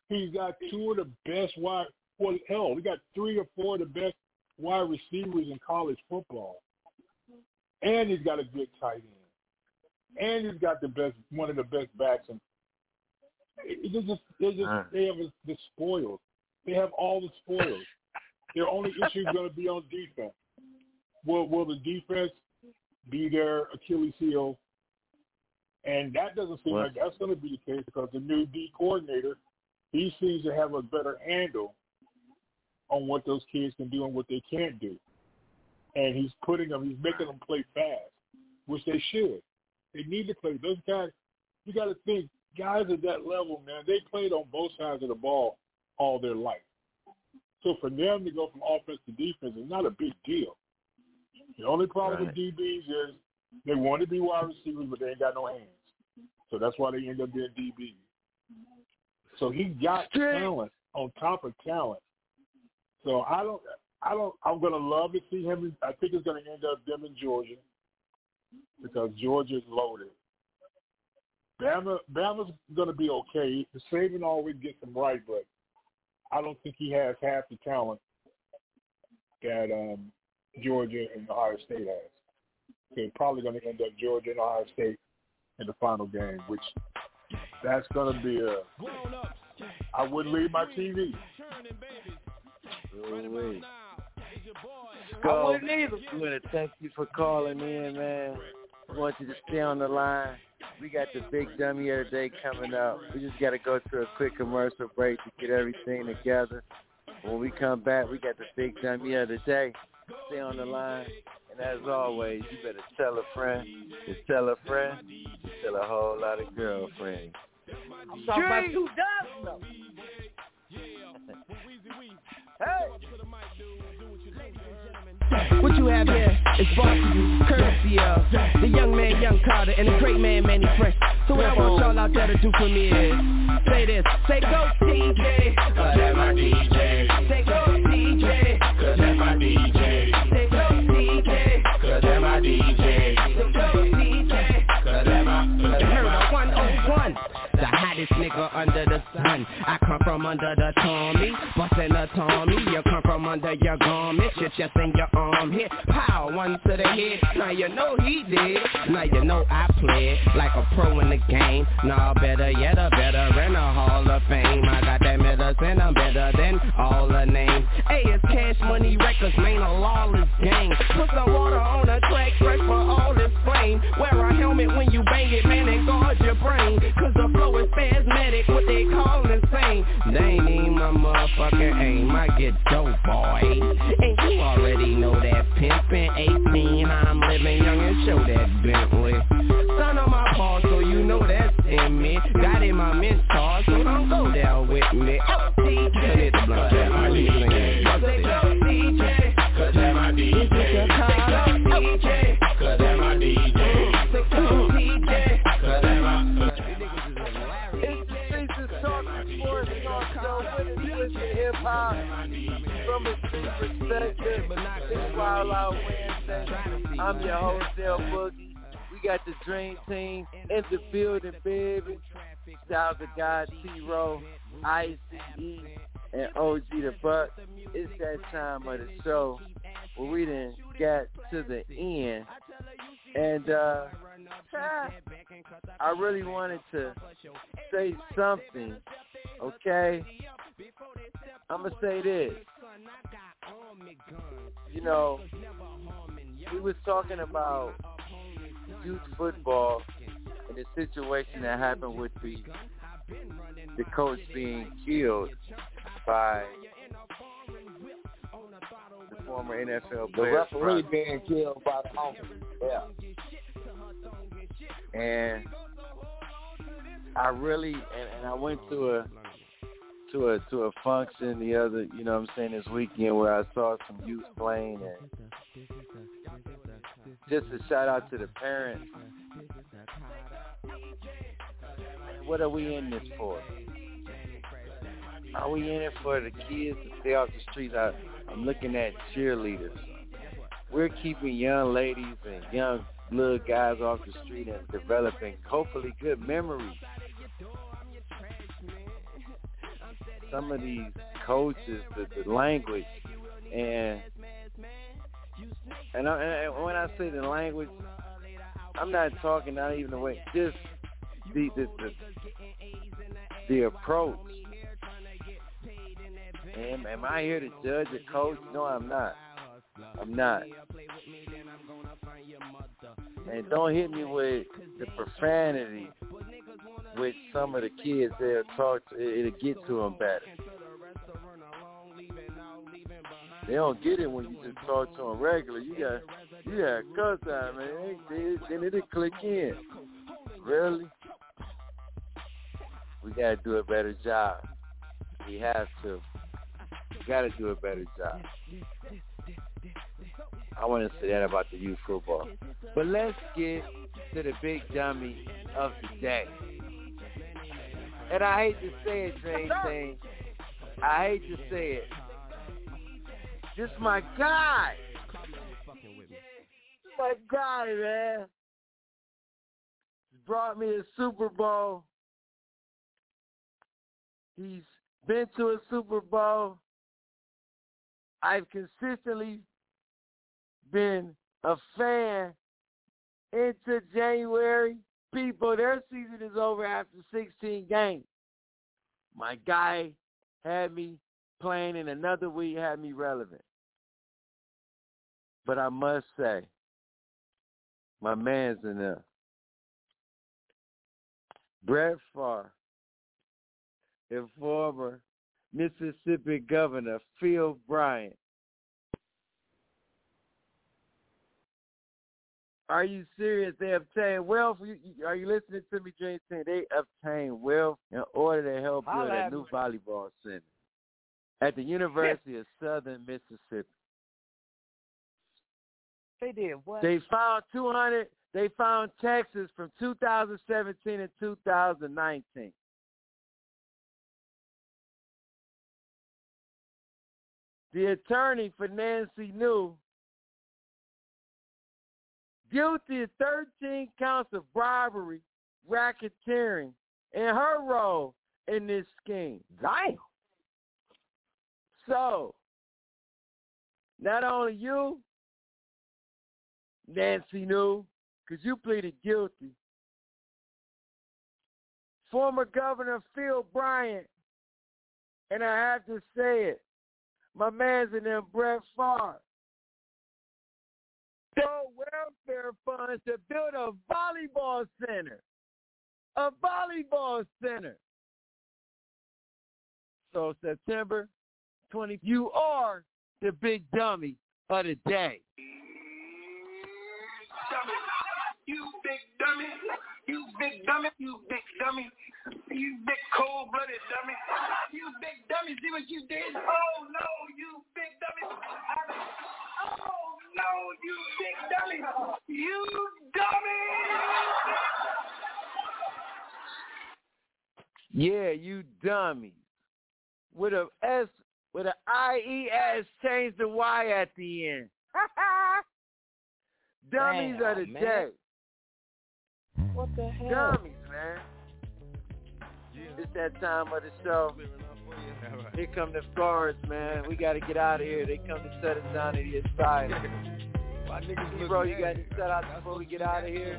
he's got two of the best wide. Well, hell, we got three or four of the best wide receivers in college football, and he's got a good tight end, and he's got the best one of the best backs. And they're just they just Uh. they have the spoils. They have all the spoils. Their only issue is going to be on defense. Will will the defense be their Achilles heel? And that doesn't seem Well- like that's going to be the case because the new D coordinator, he seems to have a better handle on what those kids can do and what they can't do. And he's putting them, he's making them play fast, which they should. They need to play. Those guys, you got to think, guys at that level, man, they played on both sides of the ball all their life. So for them to go from offense to defense is not a big deal. The only problem with DBs is they want to be wide receivers, but they ain't got no hands. So that's why they end up being DBs. So he got talent on top of talent. So I don't, I don't, I'm gonna love to see him. I think it's gonna end up them in Georgia because Georgia's loaded. Bama, Bama's gonna be okay. Saban always gets them right, but I don't think he has half the talent that um, Georgia and Ohio State has. They're probably going to end up Georgia and Ohio State in the final game, which that's going to be a. I wouldn't leave my TV. Ooh-wee. I Go. wouldn't either. We want to thank you for calling in, man. I want you to stay on the line. We got the big dummy of the day coming up. We just got to go through a quick commercial break to get everything together. When we come back, we got the big dummy of the day. Stay on the line. And as always, you better tell a friend to tell a friend to tell a whole lot of girlfriends. I'm talking about two dozen Hey. What you have here is brought to you courtesy of the young man, Young Carter, and the great man, Mannie Fresh. So what I want y'all out there to do for me is say this, say go DJ, cause that's my DJ. Say go DJ, cause that's my DJ. Say go DJ, cause that's my DJ. Say go DJ, cause that's my, cause that's my. 101 the hottest nigga under the sun. I come from under the Tommy, bustin' a Tommy. You come from under your garment, your chest and your arm hit. Pow, one to the head. Now you know he did. Now you know I played like a pro in the game. Nah, better yet, a better veteran, a Hall of Fame. I got that medicine, I'm better than all the names. Hey, it's Cash Money Records, man, a lawless gang. Put some water on the track, fresh for all this flame. Wear a helmet when you bang it, man, brain. Cause the flow is spasmodic, what they call insane. They ain't even my motherfucking aim. I get dope, boy. And you already know that pimpin' 18, I'm living young and show that Bentley. Son of my paw, so you know that's in me. Got in my mentor, so don't go down with me. Oh, Wednesday. I'm your Del Boogie. We got the Dream Team in the building, baby. Shout out to God T-Row, ICE, and OG the Buck. It's that time of the show where we didn't get to the end. And uh I really wanted to say something, okay? I'm going to say this. You know, we was talking about youth football and the situation that happened with the the coach being killed by the former NFL player. The referee being killed by the homie. Yeah. and I really and, and I went to a to a to a function the other you know what I'm saying this weekend where I saw some youth playing and just a shout out to the parents. What are we in this for? Are we in it for the kids to stay off the streets? I, I'm looking at cheerleaders. We're keeping young ladies and young little guys off the street and developing hopefully good memories. Some of these coaches, the, the language, and and, I, and when I say the language, I'm not talking not even the way, just the the the, the approach. Am, am I here to judge a coach? No, I'm not. I'm not. And don't hit me with the profanity with some of the kids they'll talk to, it'll get to them better. They don't get it when you just talk to them regular. You got, you got cuss out, man. Then it'll click in. Really? We gotta do a better job. We have to. We gotta do a better job. I want to say that about the youth football. But let's get to the big dummy of the day. And I hate to say it, Jane Thing. I hate to say it. This my guy. My guy, man. Brought me a Super Bowl. He's been to a Super Bowl. I've consistently been a fan into January. People, their season is over after 16 games. My guy had me playing in another week, had me relevant. But I must say, my man's in there. Brett Favre, and former Mississippi Governor Phil Bryant Are you serious? They obtain wealth. Are you listening to me, Team? They obtain wealth in order to help build a new volleyball center at the University of Southern Mississippi. They did what? They found 200. They found Texas from 2017 and 2019. The attorney for Nancy New guilty of 13 counts of bribery, racketeering, and her role in this scheme. Damn. So, not only you, Nancy New, because you pleaded guilty. Former Governor Phil Bryant, and I have to say it, my man's in there, Brett Favre, stole welfare funds to build a volleyball center. A volleyball center. So September 20, you are the big dummy of the day. Dummy. You big dummy. You big dummy. You big dummy. You big cold-blooded dummy. You big dummy. See what you did? Oh, no, you no, you big dummy. You dummy. Yeah, you dummy. With a S, with a I E S, change the Y at the end. Dummies Damn, of the man. day. What the hell? Dummies, man. It's that time of the show. Here come the Forest, man. We got to get out of here. They come to shut us down in the asylum. Nigga bro, you got to shout out before we get out of here?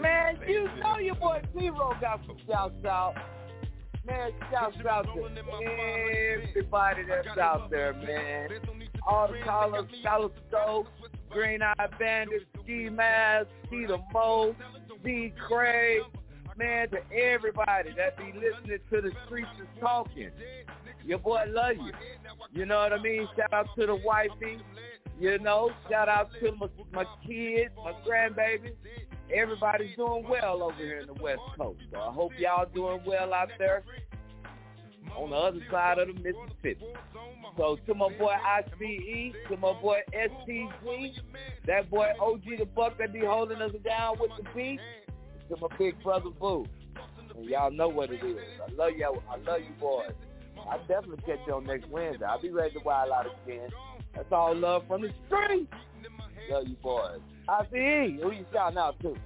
Man, you know your boy Zero got some shouts out. Man, shouts out to everybody that's out there, man. All the callers, Scholar Stokes, Green Eye Bandit, Ski Mask, T the Mo, D Craig, man, to everybody that be listening to the streets is talking. Your boy love you. You know what I mean? Shout out to the wifey. You know, shout out to my, my kids, my grandbabies. Everybody's doing well over here in the West Coast. So I hope y'all doing well out there on the other side of the Mississippi. So to my boy ICE, to my boy STG, that boy OG the Buck that be holding us down with the beat, to my big brother Boo. And y'all know what it is. I love y'all. I love you boys. I'll definitely catch on next Wednesday. I'll be ready to wild out again. That's all love from the street. Love you boys. ICE, who you shouting out to?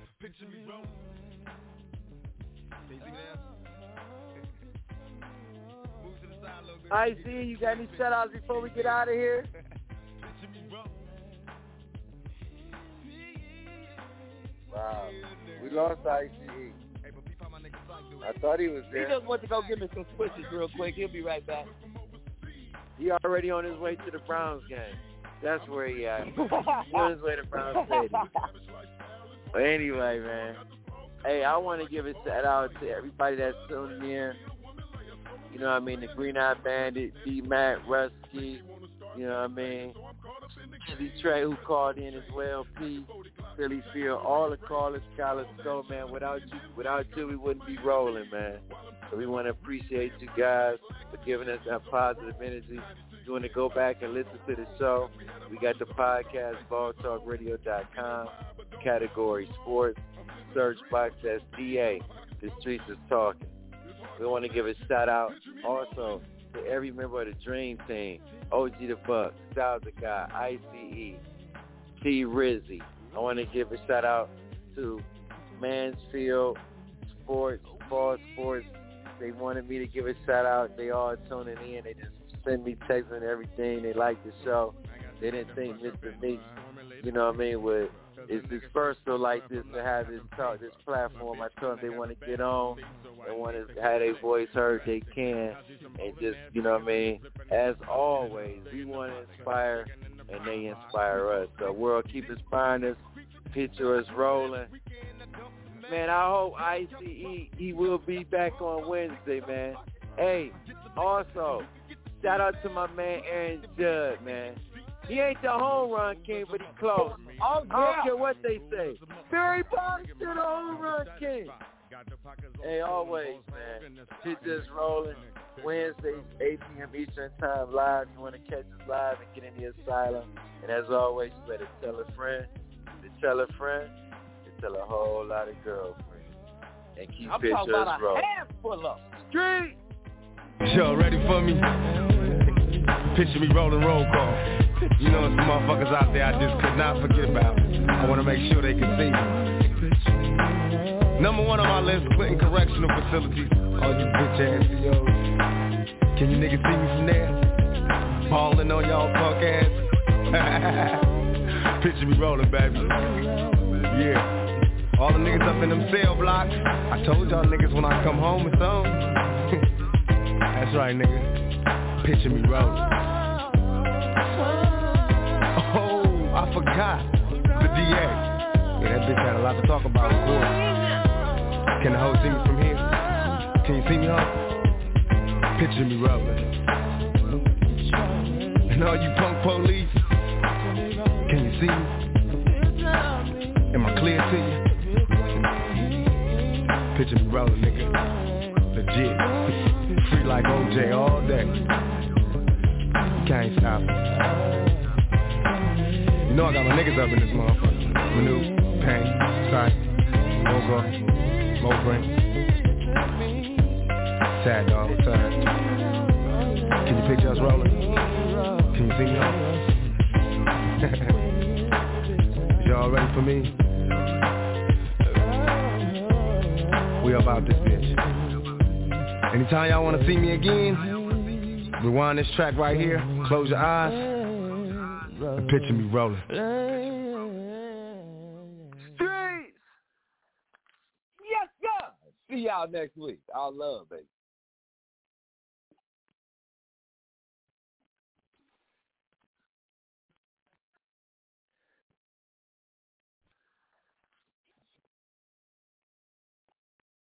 I see you got any shout outs before we get out of here? Wow. We lost ICE. I thought he was there. He just went to go give me some switches real quick. He'll be right back. He already on his way to the Browns game. That's where he at. On his way to Browns Stadium. But anyway, man. Hey, I want to give a shout out to everybody that's tuning in. You know what I mean? The Green Eye Bandit, D-Mac, Rusky. You know what I mean? Philly Trey who called in as well, P. Philly Field, all the callers, Skylar Skull, man. Without you, without you, we wouldn't be rolling, man. So we want to appreciate you guys for giving us that positive energy. You want to go back and listen to the show, we got the podcast, blogtalkradio.com, category sports, search box, that's DA. The streets is talking. We want to give a shout out also to every member of the Dream Team, OG the Buck, Styles the Guy, ICE, T Rizzy. I want to give a shout out to Mansfield Sports, Fall Sports. They wanted me to give a shout out. They all tuning in. They just send me texts and everything. They like the show. They didn't think Mr. Meeks, you know what I mean, would is this versatile like this to have this talk, this platform. I told them they want to get on, they want to have their voice heard, they can, and just you know what I mean. As always, we want to inspire, and they inspire us. The world, keep inspiring us. Picture us rolling. Man, I hope ICE he will be back on Wednesday, man. Hey, also shout out to my man Aaron Judge, man. He ain't the home run king, but he close. Oh, I don't care what they say. Barry Bonds to the home run king. Hey, always, man. Shit just rolling. Wednesdays, 8 p.m. Eastern Time live. You want to catch us live and get in the asylum. And as always, you better tell a friend, to tell a friend, to tell a whole lot of girlfriends. And keep I'm pictures talking about a rolling. handful of Street! Y'all ready for me? Picture me rolling roll call. You know some motherfuckers out there I just could not forget about. I want to make sure they can see. Number one on my list, Clinton Correctional Facilities. All you bitch ass CEOs. Can you niggas see me from there? Balling on y'all punk ass. Picture me rolling, baby. Yeah. All the niggas up in them cell blocks. I told y'all niggas when I come home it's on. That's right, nigga. Picture me rolling. I forgot. The DA. Yeah, that bitch had a lot to talk about, of course. Can the hoe see me from here? Can you see me, huh? Picture me rolling. And all you punk police, can you see me? Am I clear to you? Picture me rolling, nigga. Legit. Free like OJ all day. Can't stop. Know I got my niggas up in this motherfucker. Manu, Pain, Sight, Mogo, Mobrin. Sad dog, up? Can you picture us rolling? Can you see me? Y'all ready for me? We about this bitch. Anytime y'all wanna see me again, rewind this track right here, close your eyes, and picture me rolling. Streets! Yes, God! See y'all next week. All love, baby.